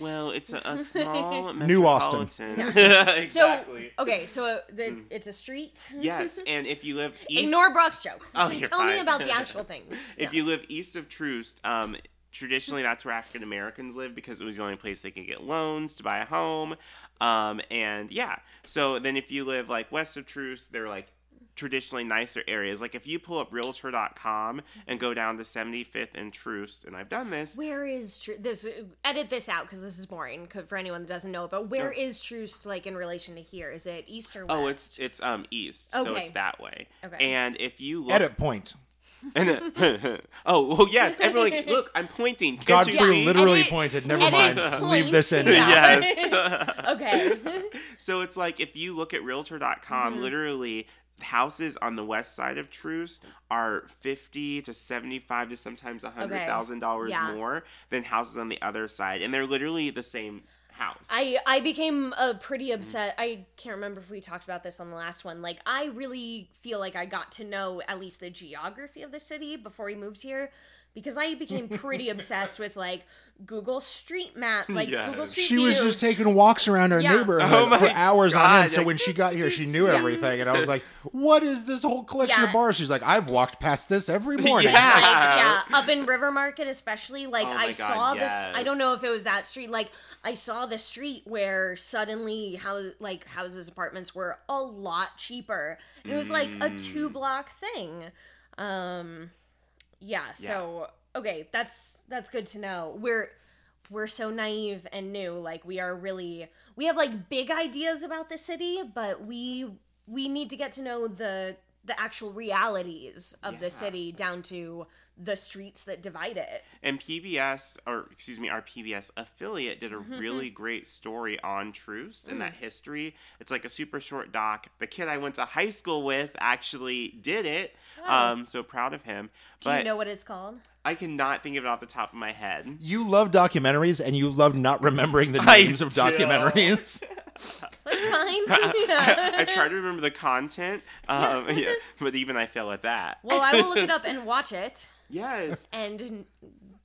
well, it's a, a small New Austin. metropolitan. So okay, so uh, the, it's a street. yes, and if you live east, Ignore Brock's joke. Oh, you're Tell me about the actual things. if you live east of Troost, um, traditionally that's where African Americans live because it was the only place they could get loans to buy a home. Um, and yeah, so then if you live like west of Troost, they're like traditionally nicer areas. Like if you pull up realtor.com and go down to 75th and Troost, and I've done this. Where is Tru- this? Edit this out because this is boring 'cause- for anyone that doesn't know it. But where is Troost like in relation to here? Is it east or west? Oh, it's it's um east, okay. so it's that way. Okay. And if you look, Edit point. and, uh, oh well, yes, everyone, like, look, I'm pointing. Can't Godfrey you see? literally Edit- pointed. Never mind. Leave this in. Yeah. yes. okay. so it's like if you look at Realtor.com, Mm-hmm. literally houses on the west side of Troost are fifty to seventy-five to sometimes a hundred thousand dollars Yeah. more than houses on the other side, and they're literally the same house. I I became a pretty upset. I can't remember if we talked about this on the last one. Like I really feel like I got to know at least the geography of the city before we moved here because I became pretty obsessed with like Google Street Map, like Yes. Google Street She was just taking walks around our Yeah. neighborhood Oh for hours on end. So when she got here, she knew everything, and I was like, "What is this whole collection Yeah. of bars?" She's like, "I've walked past this every morning." Yeah. like yeah up in river market especially like Oh i God, saw this i don't know if it was that street like i saw the street where suddenly how like houses apartments were a lot cheaper and it was like a Mm. two block thing Um, yeah. So okay, that's that's good to know. We're we're so naive and new. Like we are really we have like big ideas about the city, but we we need to get to know the the actual realities of Yeah. the city down to the streets that divide it. And PBS, or excuse me, our PBS affiliate did a mm-hmm, really mm-hmm. great story on Troost and that mm. history. It's like a super short doc. The kid I went to high school with actually did it. Um, so proud of him. Do But you know what it's called? I cannot think of it off the top of my head. You love documentaries and you love not remembering the I names of do. documentaries. That's fine. I, I try to remember the content, um, yeah, but even I fail at that. well, I will look it up and watch it, Yes. and n-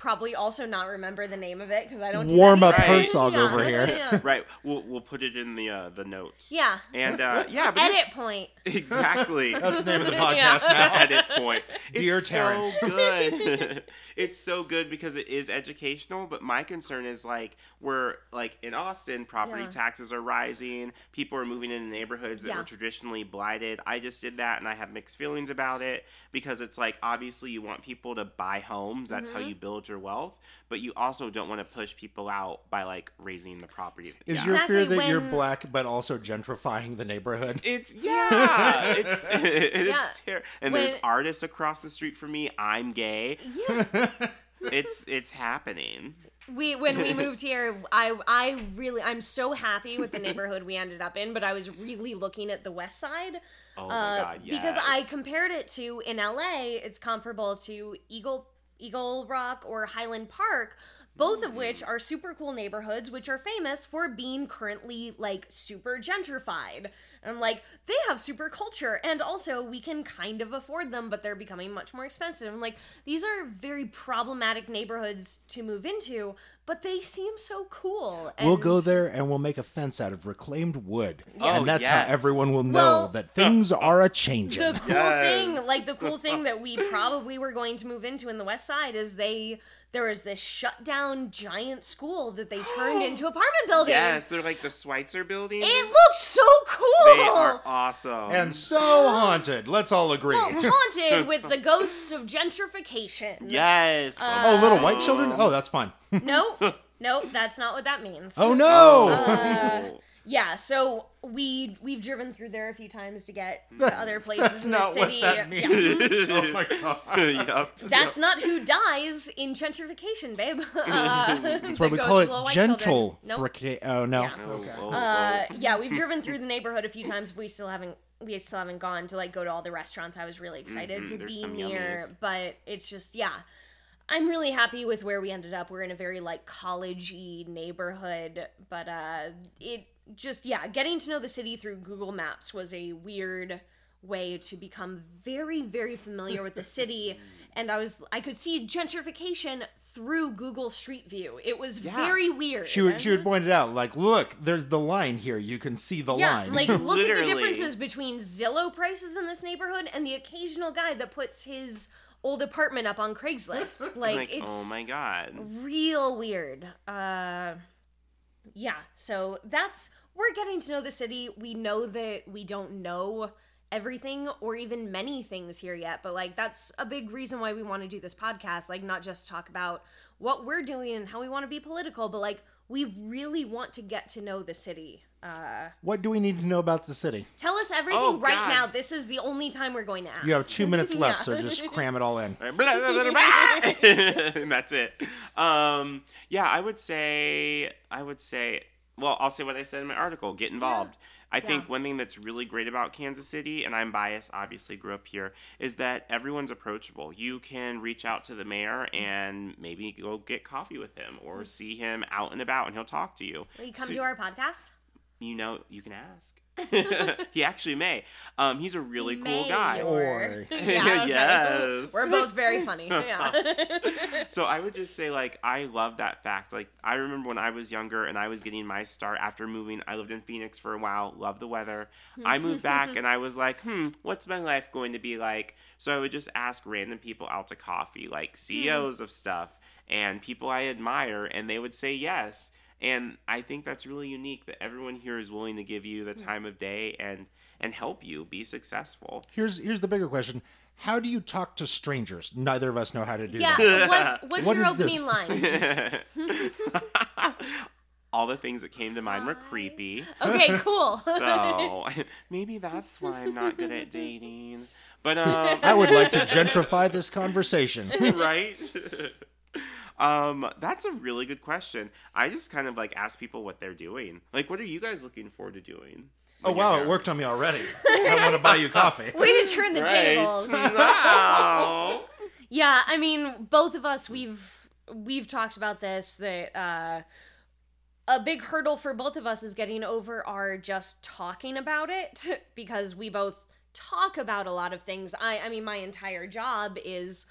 probably also not remember the name of it because I don't do Warm up either. Right. Herzog Yeah. over here. Yeah. Right. We'll, we'll put it in the uh, the notes. Yeah. And uh, yeah, but it's- Edit point. exactly. That's the name of the Yeah. podcast now. edit point. Dear it's Terrence. so good. it's so good because it is educational. But my concern is like we're like in Austin, property Yeah. taxes are rising. People are moving into neighborhoods that Yeah. were traditionally blighted. I just did that, and I have mixed feelings about it because it's like obviously you want people to buy homes. That's Mm-hmm. how you build your wealth. But you also don't want to push people out by like raising the property. Is Yeah. your fear Exactly that you're black but also gentrifying the neighborhood? It's yeah, it's it's Yeah. ter- and there's artists across the street from me. I'm gay. Yeah. It's it's happening. we when we moved here, I I really I'm so happy with the neighborhood we ended up in, but I was really looking at the west side. Oh my uh, god, yes. Because I compared it to in LA, it's comparable to Eagle Eagle Rock or Highland Park, both of which mm. are super cool neighborhoods, which are famous for being currently like super gentrified. And I'm like, they have super culture, and also we can kind of afford them, but they're becoming much more expensive. I'm like, these are very problematic neighborhoods to move into, but they seem so cool. We'll go there and we'll make a fence out of reclaimed wood. Oh, and that's yes. how everyone will know Well, that things are a changing. the cool Yes. thing like the cool thing that we probably were going to move into in the west side is they there was this shut down giant school that they turned into apartment buildings yes, they're like the Switzer buildings. it looks so cool they are awesome. And so haunted. Let's all agree. well, haunted with the ghosts of gentrification yes. Uh, oh, little white children? Oh, that's fine. no no that's not what that means oh, no. Uh, oh. Yeah so we we've driven through there a few times to get to other places That's in the not what city that means. Yeah. oh, my God. yep. That's not who dies in gentrification, babe. Uh, That's why we call it gentle. Nope. frica- oh, no. Yeah. Oh, Okay. oh, Uh, yeah, we've driven through the neighborhood a few times. But we still haven't. We still haven't gone to like go to all the restaurants. I was really excited Mhm, to there's be some near, yummies. but it's just yeah. I'm really happy with where we ended up. We're in a very like collegey neighborhood, but uh, it just yeah, getting to know the city through Google Maps was a weird way to become very very familiar with the city and i was i could see gentrification through google street view it was Yeah. very weird She would, she would point it out, like, look, there's the line here. You can see the yeah, line. like look at the differences between Zillow prices in this neighborhood and the occasional guy that puts his old apartment up on Craigslist. Like, like, it's oh my god. real weird. Uh yeah, so that's we're getting to know the city. We know that we don't know everything or even many things here yet, but like that's a big reason why we want to do this podcast, like not just talk about what we're doing and how we want to be political, but like we really want to get to know the city. Uh what do we need to know about the city? Tell us everything Oh, right God. now. This is the only time we're going to ask. You have two minutes left, so just cram it all in. And that's it. Um, yeah, I would say, I would say, well, I'll say what I said in my article. Get involved. I think one thing that's really great about Kansas City, and I'm biased, obviously grew up here, is that everyone's approachable. You can reach out to the mayor and maybe go get coffee with him or see him out and about, and he'll talk to you. Will you come So- to our podcast? You know, you can ask. he actually may. Um, he's a really cool guy. Or- yeah, okay. Yes. We're both very funny. Yeah. so I would just say like I love that fact. Like I remember when I was younger and I was getting my start after moving. I lived in Phoenix for a while, loved the weather. I moved back and I was like, "Hmm, what's my life going to be like?" So I would just ask random people out to coffee, like CEOs of stuff and people I admire and they would say yes. And I think that's really unique that everyone here is willing to give you the time of day and and help you be successful. Here's here's the bigger question: How do you talk to strangers? Neither of us know how to do Yeah. that. What, what's What your is this? opening line? All the things that came to mind were creepy. Okay, cool. So maybe that's why I'm not good at dating. But um, I would like to gentrify this conversation. right? Um, that's a really good question. I just kind of like ask people what they're doing. Like, what are you guys looking forward to doing? Oh wow, it worked on me already. I want to buy you coffee. Way to turn the tables. Wow. Yeah, I mean, both of us we've we've talked about this that uh a big hurdle for both of us is getting over our just talking about it because we both talk about a lot of things. I I mean, my entire job is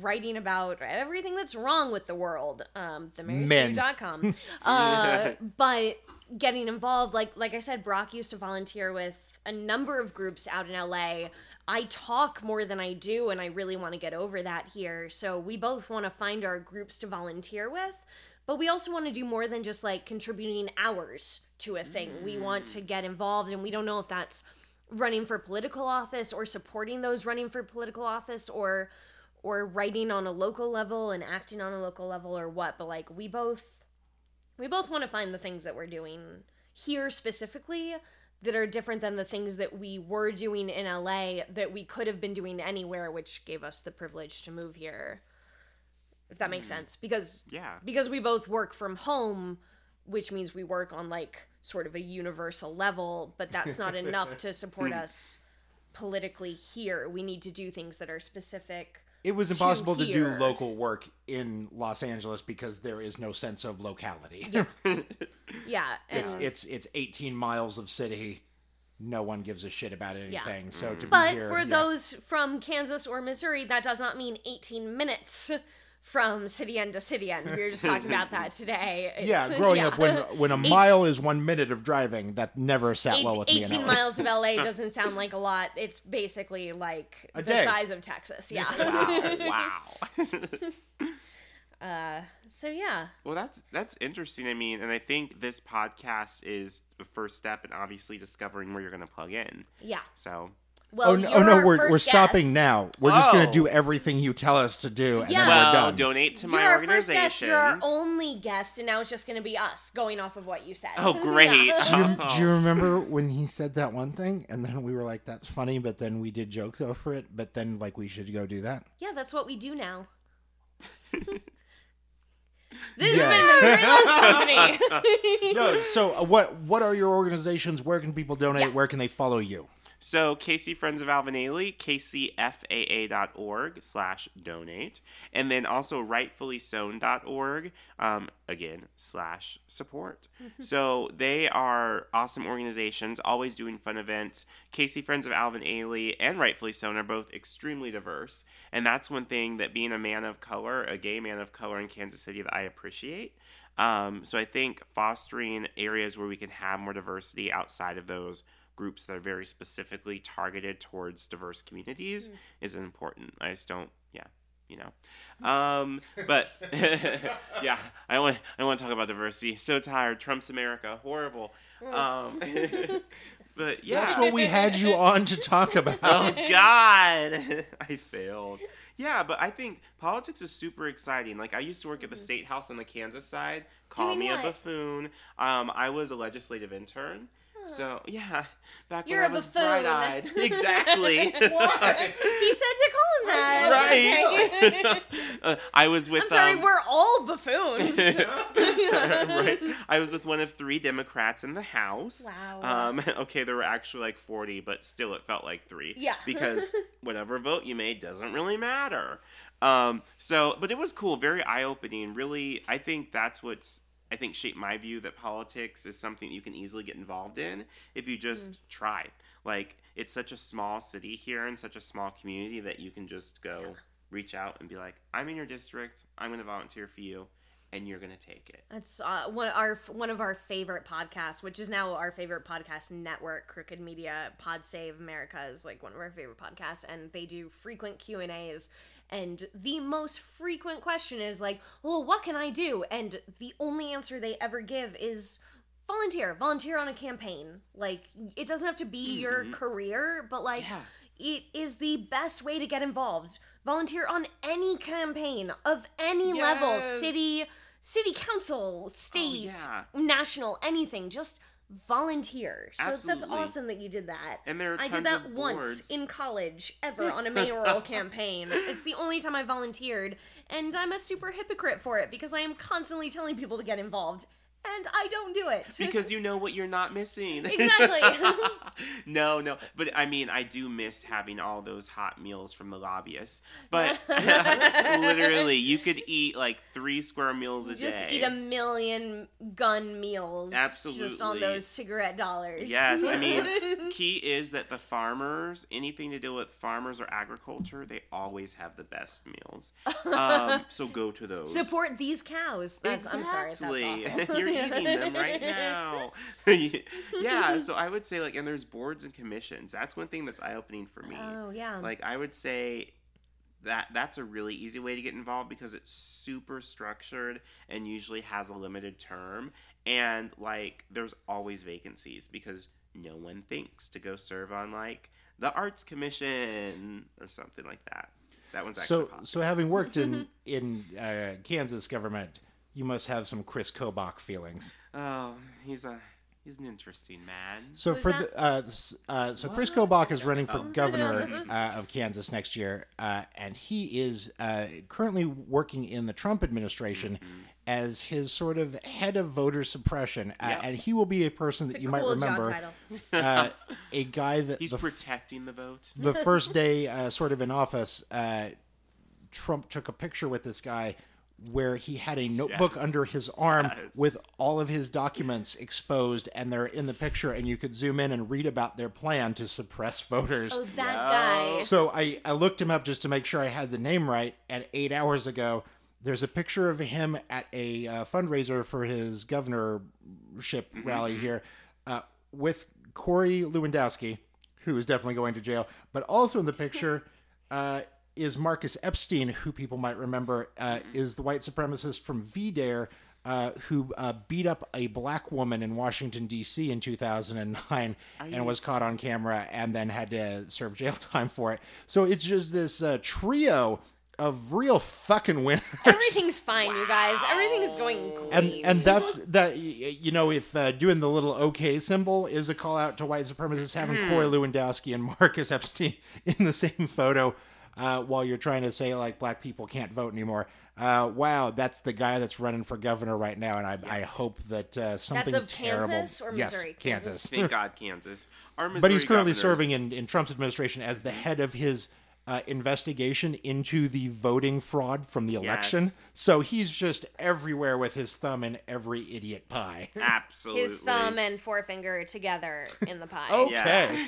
writing about everything that's wrong with the world. Um themarysue.com. uh but getting involved like like I said Brock used to volunteer with a number of groups out in LA. I talk more than I do and I really want to get over that here. So we both want to find our groups to volunteer with, but we also want to do more than just like contributing hours to a thing. We want to get involved and we don't know if that's running for political office or supporting those running for political office or or writing on a local level and acting on a local level or what, but like we both we both want to find the things that we're doing here specifically that are different than the things that we were doing in LA that we could have been doing anywhere which gave us the privilege to move here if that makes mm. sense. Because Yeah. because we both work from home which means we work on like sort of a universal level but that's not enough to support hmm. us politically here. We need to do things that are specific It was impossible to do local work in Los Angeles because there is no sense of locality. yeah and- It's it's it's 18 miles of city. No one gives a shit about anything. So to be But here, for yeah. those from Kansas or Missouri, that does not mean 18 minutes from city end to city end. We were just talking about that today. It's- yeah, growing yeah. up when when a mile is one minute of driving, that never sat Eight- well with me. in 18 miles of LA doesn't sound like a lot. It's basically like A the day. size of Texas. Yeah. wow. Wow. Uh, so yeah. Well, that's that's interesting. I mean, and I think this podcast is the first step in obviously discovering where you're going to plug in. Yeah. So, Well, Oh no, you're oh, no our we're first we're stopping guest. now. We're just gonna Oh. do everything you tell us to do, and Yeah. then well, we're done. donate to You're my our organization. first guest. You're our only guest, and now it's just going to be us going off of what you said. Oh, great. Yeah. Do you, do you remember when he said that one thing, and then we were like, "That's funny," but then we did jokes over it. But then, like, we should go do that. Yeah, that's what we do now. this Yeah. has been Missouri Loves Company. No, so uh, what? What are your organizations? Where can people donate? Yeah. Where can they follow you? So, KC Friends of Alvin Ailey, kcfaa.org slash donate. And then also rightfullysewn.org, um, again, slash support. so, they are awesome organizations, always doing fun events. KC Friends of Alvin Ailey and Rightfully Sewn are both extremely diverse. And that's one thing that being a man of color, a gay man of color in Kansas City, that I appreciate. Um, so I think fostering areas where we can have more diversity outside of those groups that are very specifically targeted towards diverse communities is important. I just don't, yeah, you know. Um, but yeah, I want I want to talk about diversity. So tired. Trump's America, horrible. Um, but yeah, That's what we had you on to talk about. Oh God, I failed. Yeah, but I think politics is super exciting. Like I used to work at the state house on the Kansas side. Call Doing me a buffoon. Um, I was a legislative intern. So yeah, back You're when a I was buffoon. bright-eyed. Exactly. he said to call him that. right. Uh, I was with. I'm sorry, um, we're all buffoons. right. I was with one of three Democrats in the House. Wow. Um, okay, there were actually like 40, but still it felt like three. Yeah. Because whatever vote you made doesn't really matter. Um, so, but it was cool, very eye opening. Really, I think that's what's. I think shaped my view that politics is something you can easily get involved in if you just Mm. try. Like it's such a small city here and such a small community that you can just go reach out and be like, "I'm in your district. I'm going to volunteer for you." And you're gonna take it. That's uh, one our one of our favorite podcasts, which is now our favorite podcast network, Crooked Media. Pod Save America is like one of our favorite podcasts, and they do frequent Q and A's. And the most frequent question is like, "Well, what can I do?" And the only answer they ever give is volunteer volunteer on a campaign like it doesn't have to be your career but like Yeah. it is the best way to get involved volunteer on any campaign of any level city city council oh, state yeah. national anything just volunteer so that's awesome that you did that. And there are i did that once in college ever on a mayoral campaign. It's the only time i volunteered and i'm a super hypocrite for it because i am constantly telling people to get involved and i don't do it because you know what you're not missing. Exactly. no, no, but I mean, I do miss having all those hot meals from the lobbyists. But literally, you could eat like three square meals a just day. Just eat a million gun meals Absolutely. just on those cigarette dollars Yes, I mean, key is that the farmers, anything to do with farmers or agriculture, they always have the best meals. Um, so go to those. support these cows that's i'm sorry Exactly. that's awful You're them right now. yeah, so I would say like and there's boards and commissions. That's one thing that's eye opening for me. oh yeah Like I would say that that's a really easy way to get involved because it's super structured and usually has a limited term and like there's always vacancies because no one thinks to go serve on like the arts commission or something like that. That one's actually So, possible. so having worked in in uh, Kansas government, you must have some Chris Kobach feelings. Oh, he's a he's an interesting man. So Who's for that? the uh, uh, so Chris Kobach is running for governor uh, of Kansas next year, uh, and he is uh, currently working in the Trump administration as his sort of head of voter suppression, uh, Yep. and he will be a person that a you might cool job remember, title. uh, a guy that He's the, f- protecting the vote. the first day uh, sort of in office, uh, Trump took a picture with this guy where he had a notebook Yes. under his arm Yes. with all of his documents exposed and they're in the picture and you could zoom in and read about their plan to suppress voters. oh that Yeah. guy So I, I looked him up just to make sure I had the name right. And eight hours ago, there's a picture of him at a uh, fundraiser for his governorship rally here uh, with Corey Lewandowski, who is definitely going to jail. But also in the picture uh, is Marcus Epstein, who people might remember uh, is the white supremacist from VDARE. Uh, who uh, beat up a black woman in Washington D.C. in 2009 and was caught on camera and then had to serve jail time for it. So it's just this uh, trio of real fucking winners. everything's fine you guys everything is going great and and that's that. You know, if uh, doing the little OK symbol is a call out to white supremacists, having Hmm. Corey Lewandowski and Marcus Epstein in the same photo. Uh, while you're trying to say like black people can't vote anymore, uh, wow, that's the guy that's running for governor right now, and I, I hope that uh, something of terrible. Kansas or yes, Kansas. Kansas. Thank God, Kansas. Our but he's currently governors- serving in, in Trump's administration as the head of his uh, investigation into the voting fraud from the election. Yes. So he's just everywhere with his thumb in every idiot pie. Absolutely. his thumb and forefinger together in the pie Okay,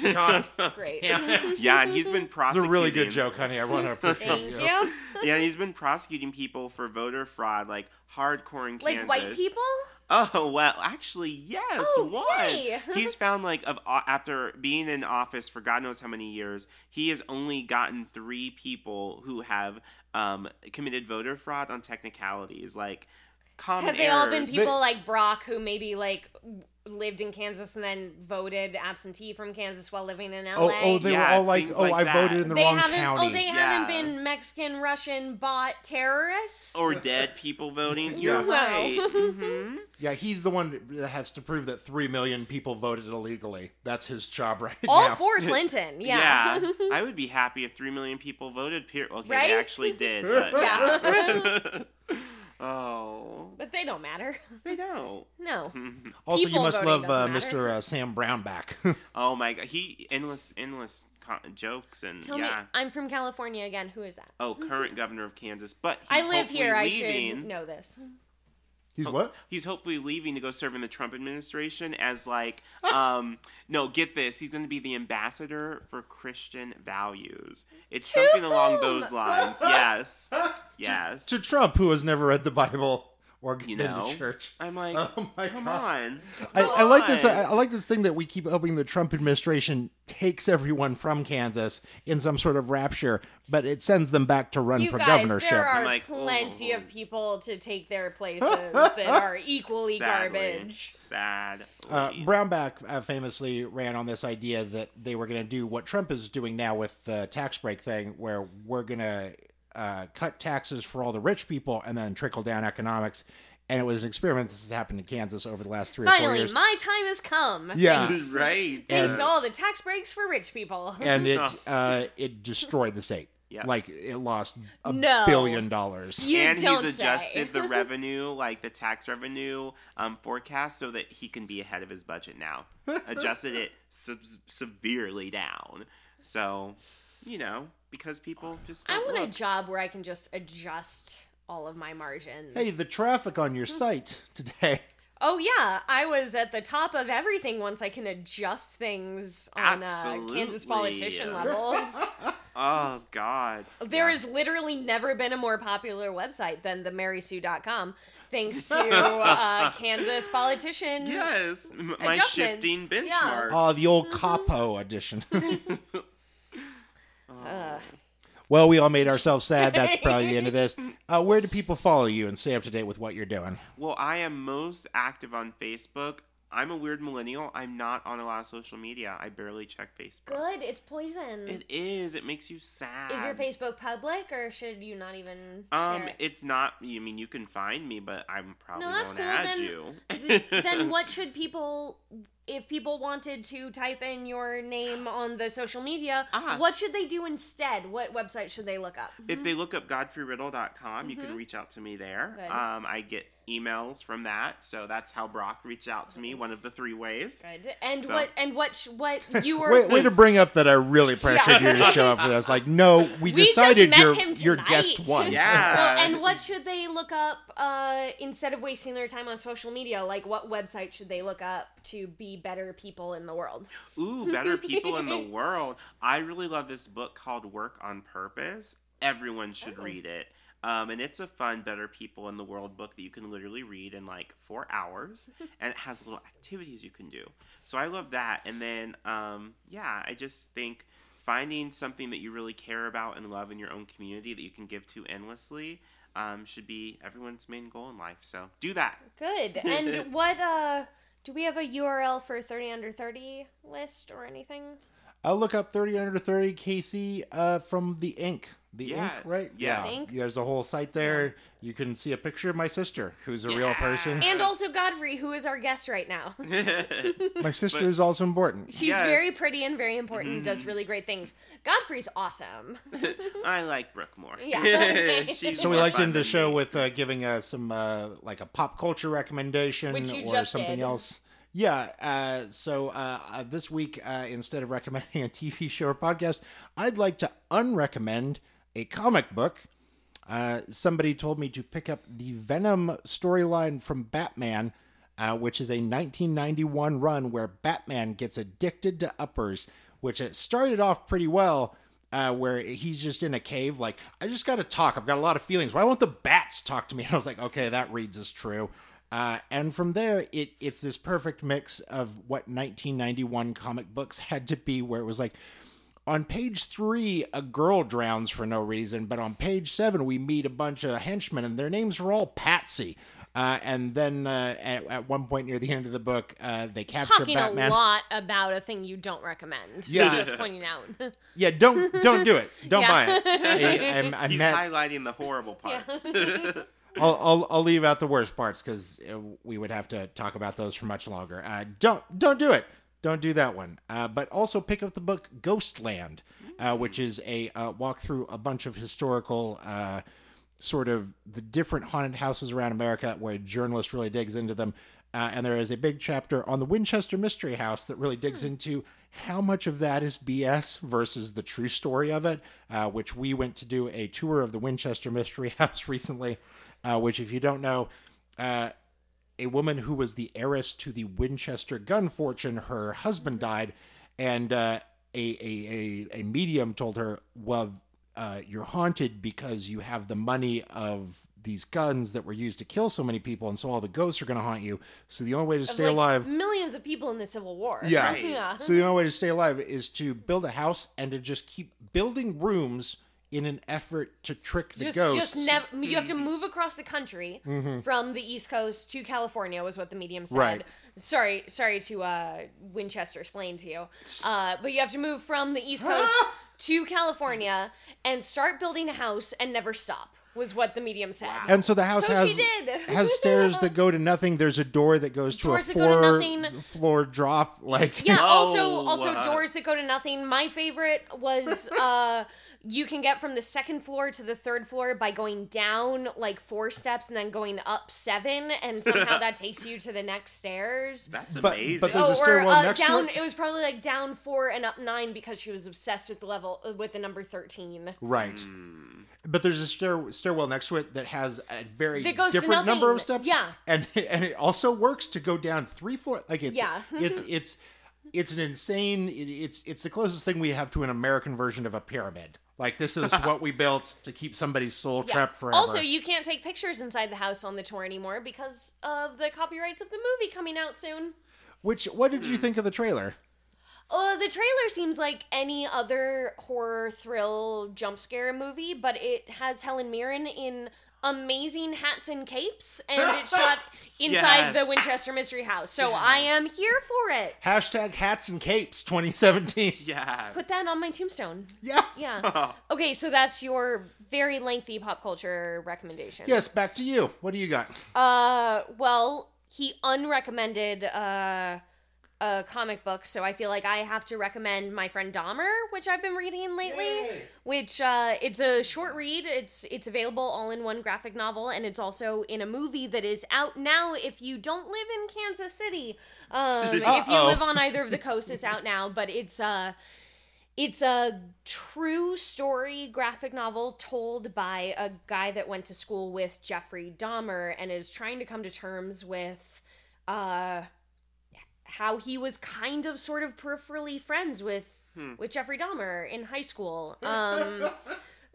Yeah. God, great Yeah, and he's been prosecuting. it's a really good joke, honey. I want to appreciate thank you. you Yeah, he's been prosecuting people for voter fraud, like hardcore in Kansas. like white people Oh well, actually, yes, Okay. one. He's found like of uh, after being in office for God knows how many years, he has only gotten three people who have um, committed voter fraud on technicalities, like common Have they all been people like Brock who maybe like lived in Kansas and then voted absentee from Kansas while living in LA? Oh, oh, they Yeah, were all like, oh, like I that. voted in the They wrong haven't. county. Oh, they haven't been Mexican, Russian bot terrorists. or dead people voting. Yeah. You're right. hmm yeah, he's the one that has to prove that three million people voted illegally. That's his job right now. all now. for Clinton. Yeah. Yeah, I would be happy if three million people voted. Period. Okay, Right? they actually did. But Yeah. Oh, but they don't matter. they don't. No. also, you must love uh. Mr. Uh, Sam Brownback. Oh my god, he endless, endless co- jokes and Tell yeah. me, I'm from California again. Who is that? Oh, current governor of Kansas, but he's I live hopefully here. I Leaving. should know this. He's what? He's hopefully leaving to go serve in the Trump administration as like, um, no, get this. He's going to be the ambassador for Christian values. It's something along those lines. Yes, yes. To Trump, who has never read the Bible or You been know, to church. I'm like, Oh my come God. on. I, Come I like this. I, I like this thing that we keep hoping the Trump administration takes everyone from Kansas in some sort of rapture, but it sends them back to run You for guys, governorship. there are like, plenty oh. of people to take their places that are equally Sadly. garbage. Sad. Uh, Brownback uh, famously ran on this idea that they were going to do what Trump is doing now with the tax break thing, where we're going to uh, cut taxes for all the rich people and then trickle down economics. And it was an experiment. This has happened in Kansas over the last three or four Finally, years. my time has come. Yeah. Thanks, right. thanks And- to all the tax breaks for rich people. and it uh, it destroyed the state. Yeah. Like it lost a No. billion dollars. you and don't he's say. adjusted the revenue, like the tax revenue um, forecast, so that he can be ahead of his budget now. adjusted it sub- severely down. So, you know, because people just I don't want a job where I can just adjust all of my margins. Hey, the traffic on your site today. Oh yeah, I was at the top of everything once I can adjust things on uh, Kansas politician levels. Oh God. There has literally never been a more popular website than the marysue.com thanks to uh, Kansas politician. Yes, m- my Adjustments, shifting yeah. benchmarks. Oh, the old capo edition. Ugh. well, we all made ourselves sad. That's probably the end of this. Uh, where do people follow you and stay up to date with what you're doing? Well, I am most active on Facebook. I'm a weird millennial. I'm not on a lot of social media. I barely check Facebook. Good, it's poison. It is. It makes you sad. Is your Facebook public or should you not even Um, it? it's not. I mean, you can find me, but I'm probably No, that's won't cool. add Then- you. Then what should people if people wanted to type in your name on the social media Ah. what should they do instead what website should they look up If they look up godfreyriddle.com, you can reach out to me there. Mm-hmm. Good. Um, I get emails from that, so that's how Brock reached out to me. One of the three ways. Good. and So- what and what sh- what you were Wait, way to bring up that I really pressured you to show up for this. Like, no, we, We decided met you're, him guest tonight. one. Yeah. Oh, and what should they look up uh, instead of wasting their time on social media? Like, what website should they look up to be better people in the world? Ooh, better people in the world. I really love this book called Work on Purpose. Everyone should Oh. read it. Um, and it's a fun Better People in the World book that you can literally read in like four hours. and it has little activities you can do. So I love that. And then, um, yeah, I just think finding something that you really care about and love in your own community that you can give to endlessly um, should be everyone's main goal in life. So do that. Good. And what uh do we have a URL for 30 under 30 list or anything? I'll look up 30 under 30 Casey uh, from the ink. The ink, right? yes. Ink? There's a whole site there. You can see a picture of my sister, who's a real person. And also Godfrey, who is our guest right now. My sister But- is also important. She's Yes. very pretty and very important, does really great things. Godfrey's awesome. I like Brooke more. Yeah. She's So we liked like end the show me. with uh, giving uh, some uh, like a pop culture recommendation Which you or just something did. else. Yeah. Uh, so uh, uh, this week, uh, instead of recommending a TV show or podcast, I'd like to unrecommend a comic book. Uh, somebody told me to pick up the Venom storyline from Batman, uh, which is a 1991 run where Batman gets addicted to uppers, which it started off pretty well. Uh, where he's just in a cave, like, I just got to talk. I've got a lot of feelings. Why won't the bats talk to me? And I was like, okay, that reads as true. Uh, and from there, it it's this perfect mix of what 1991 comic books had to be, where it was like, on page three, a girl drowns for no reason, but on page seven, we meet a bunch of henchmen, and their names are all Patsy. Uh, and then uh, at, at one point near the end of the book, uh, they capture Talking Batman. a lot about a thing you don't recommend. Yeah. Just pointing out. Yeah, don't don't do it. Don't Yeah. buy it. I, I, I He's meant highlighting the horrible parts. I'll, I'll I'll leave out the worst parts because we would have to talk about those for much longer. Uh, don't don't do it. Don't do that one. Uh, but also pick up the book Ghostland, uh, which is a uh, walk through a bunch of historical. Uh, sort of the different haunted houses around America where a journalist really digs into them. Uh, and there is a big chapter on the Winchester Mystery House that really digs into how much of that is BS versus the true story of it, uh, which we went to do a tour of the Winchester Mystery House recently, uh, which, if you don't know, uh, a woman who was the heiress to the Winchester gun fortune, her husband died, and uh, a, a, a, a medium told her, Well, uh, you're haunted because you have the money of these guns that were used to kill so many people, and so all the ghosts are going to haunt you. So the only way to stay Like, alive, Millions of people in the Civil War. yeah. Yeah. So the only way to stay alive is to build a house and to just keep building rooms in an effort to trick the just, ghosts. just never. You have to move across the country from the East Coast to California, was what the medium said. Right. Sorry, sorry to uh, Winchester explain to you, uh, but you have to move from the East Coast to California and start building a house and never stop. Was what the medium said. and so the house So has she did. has stairs that go to nothing. There's a door that goes to Doors a that go to four nothing. floor drop. Like Yeah. Also, also doors that go to nothing. My favorite was uh, you can get from the second floor to the third floor by going down like four steps and then going up seven, and somehow that takes you to the next stairs. That's But- amazing. but There's a oh, or stairwell uh, next to down. it? It was probably like down four and up nine because she was obsessed with the level uh, with the number thirteen. right. But there's a stair, stairwell next to it that has a very That goes to different number of steps. Yeah. and and it also works to go down three floors. Like it's Yeah. it's it's it's an insane. It's it's the closest thing we have to an American version of a pyramid. Like this is what we built to keep somebody's soul Yeah. trapped forever. Also, you can't take pictures inside the house on the tour anymore because of the copyrights of the movie coming out soon. Which what did you think of the trailer? Uh, the trailer seems like any other horror thrill jump scare movie, but it has Helen Mirren in amazing hats and capes, and it's shot inside the Winchester Mystery House. So I am here for it. Hashtag hats and capes 2017. yeah. Put that on my tombstone. Yeah. Yeah. Okay, so that's your very lengthy pop culture recommendation. Yes, back to you. What do you got? Uh, well, he unrecommended uh a comic book, so I feel like I have to recommend my friend Dahmer, which I've been reading lately. Yay. Which uh, it's a short read. It's it's available all in one graphic novel, and it's also in a movie that is out now. If you don't live in Kansas City, um, if you live on either of the coasts, it's out now. But it's uh it's a true story graphic novel told by a guy that went to school with Jeffrey Dahmer and is trying to come to terms with uh how he was kind of sort of peripherally friends with with Jeffrey Dahmer in high school. Um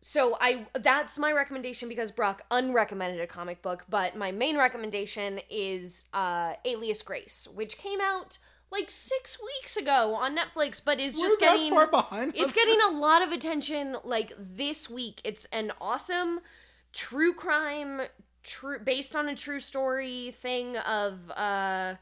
so I that's my recommendation because Brock unrecommended a comic book, but my main recommendation is uh Alias Grace, which came out like six weeks ago on Netflix, but is We're just that getting far behind. it's on getting this? a lot of attention like this week. It's an awesome true crime true based on a true story thing of uh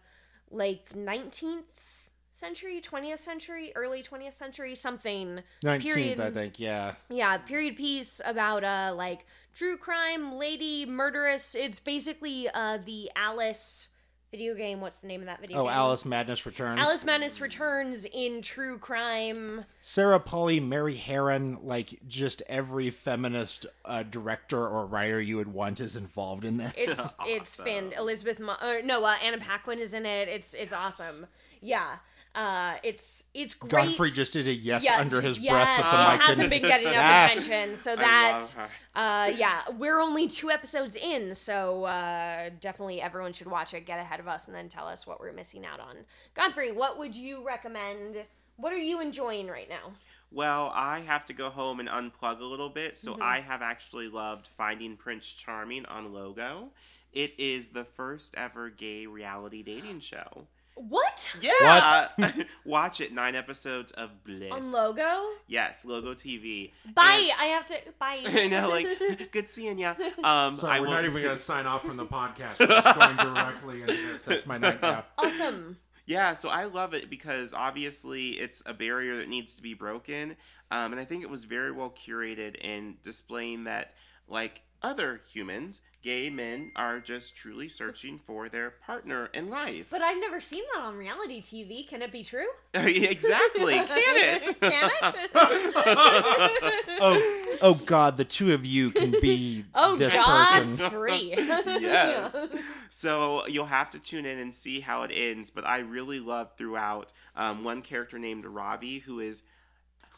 like 19th century, 20th century, early 20th century something 19th, period I think. Yeah. yeah, period piece about uh like true crime, lady murderess. It's basically uh the Alice video game. What's the name of that video Oh, game? Alice Madness Returns. Alice Madness returns in true crime. Sarah Polley, Mary Harron, like just every feminist uh, director or writer you would want is involved in this. It's it's been Elizabeth. Mo- or no, uh, Anna Paquin is in it. It's it's awesome. Yeah, uh, it's it's great. Godfrey just did a yes Yeah, under his yes, breath with the it mic. hasn't didn't- been getting enough Yes. attention. So that, uh, yeah, we're only two episodes in, so uh, definitely everyone should watch it, get ahead of us, and then tell us what we're missing out on. Godfrey, what would you recommend? What are you enjoying right now? Well, I have to go home and unplug a little bit, so Mm-hmm. I have actually loved Finding Prince Charming on Logo. It is the first ever gay reality dating show. What Yeah, watch it. Nine episodes of bliss. on logo? Yes, Logo TV. Bye. I have to. Bye. And- I know, like, good seeing ya. Um, Sorry, I we're will, not even going to sign off from the podcast. We're just going directly into this. That's my night now. awesome. Yeah, so I love it because obviously it's a barrier that needs to be broken. Um, and I think it was very well curated in displaying that, like other humans, gay men are just truly searching for their partner in life. But I've never seen that on reality TV. Can it be true? exactly. Can it? Can it? Oh, oh God, the two of you can be oh this God, person. free. yes. So you'll have to tune in and see how it ends. But I really love throughout um, one character named Ravi, who is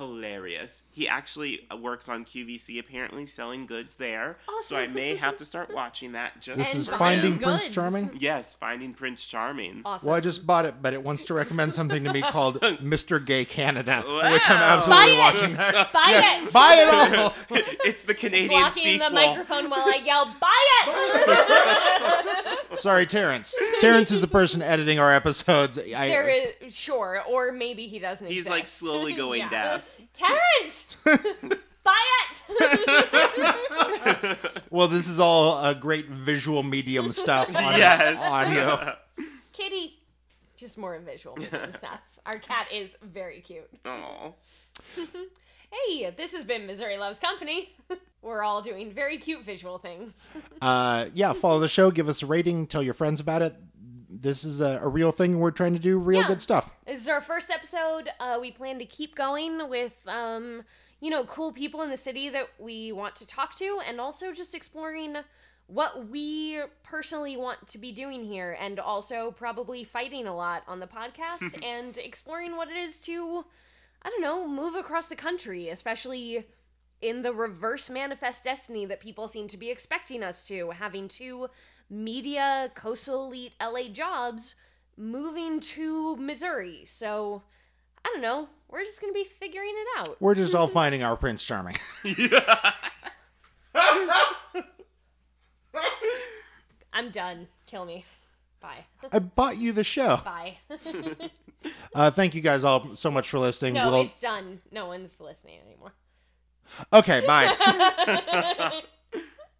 hilarious. He actually uh, works on QVC, apparently selling goods there. Oh, so I may have to start watching that. Just This is Finding him. Prince. Charming. Yes, finding Prince Charming. Awesome. Well, I just bought it, but it wants to recommend something to me called Mr. Gay Canada, which I'm Wow. absolutely Buy watching. it. That. Buy Yeah, it. Buy it all. it's the Canadian Blocking sequel. the microphone while I yell, "Buy it!" Sorry, Terrence. Terrence is the person editing our episodes. I, there is sure, or maybe he doesn't. He's exist. like slowly going Yeah. deaf. Terrence, buy it. well, this is all a great visual medium stuff on Yes. audio. Kitty, just more visual medium stuff. Our cat is very cute. Oh. Hey, this has been Missouri Loves Company. We're all doing very cute visual things. Uh, yeah, follow the show, give us a rating, tell your friends about it. This is a, a real thing. We're trying to do real Yeah. good stuff. This is our first episode. Uh, we plan to keep going with, um, you know, cool people in the city that we want to talk to, and also just exploring what we personally want to be doing here, and also probably fighting a lot on the podcast and exploring what it is to, I don't know, move across the country, especially in the reverse manifest destiny that people seem to be expecting us to, having two media coastal elite LA jobs moving to Missouri. So, I don't know. We're just going to be figuring it out. We're just all finding our Prince Charming. I'm done. Kill me. Bye. I bought you the show. Bye. Uh, thank you guys all so much for listening. no, We'll- it's done. No one's listening anymore. okay, bye.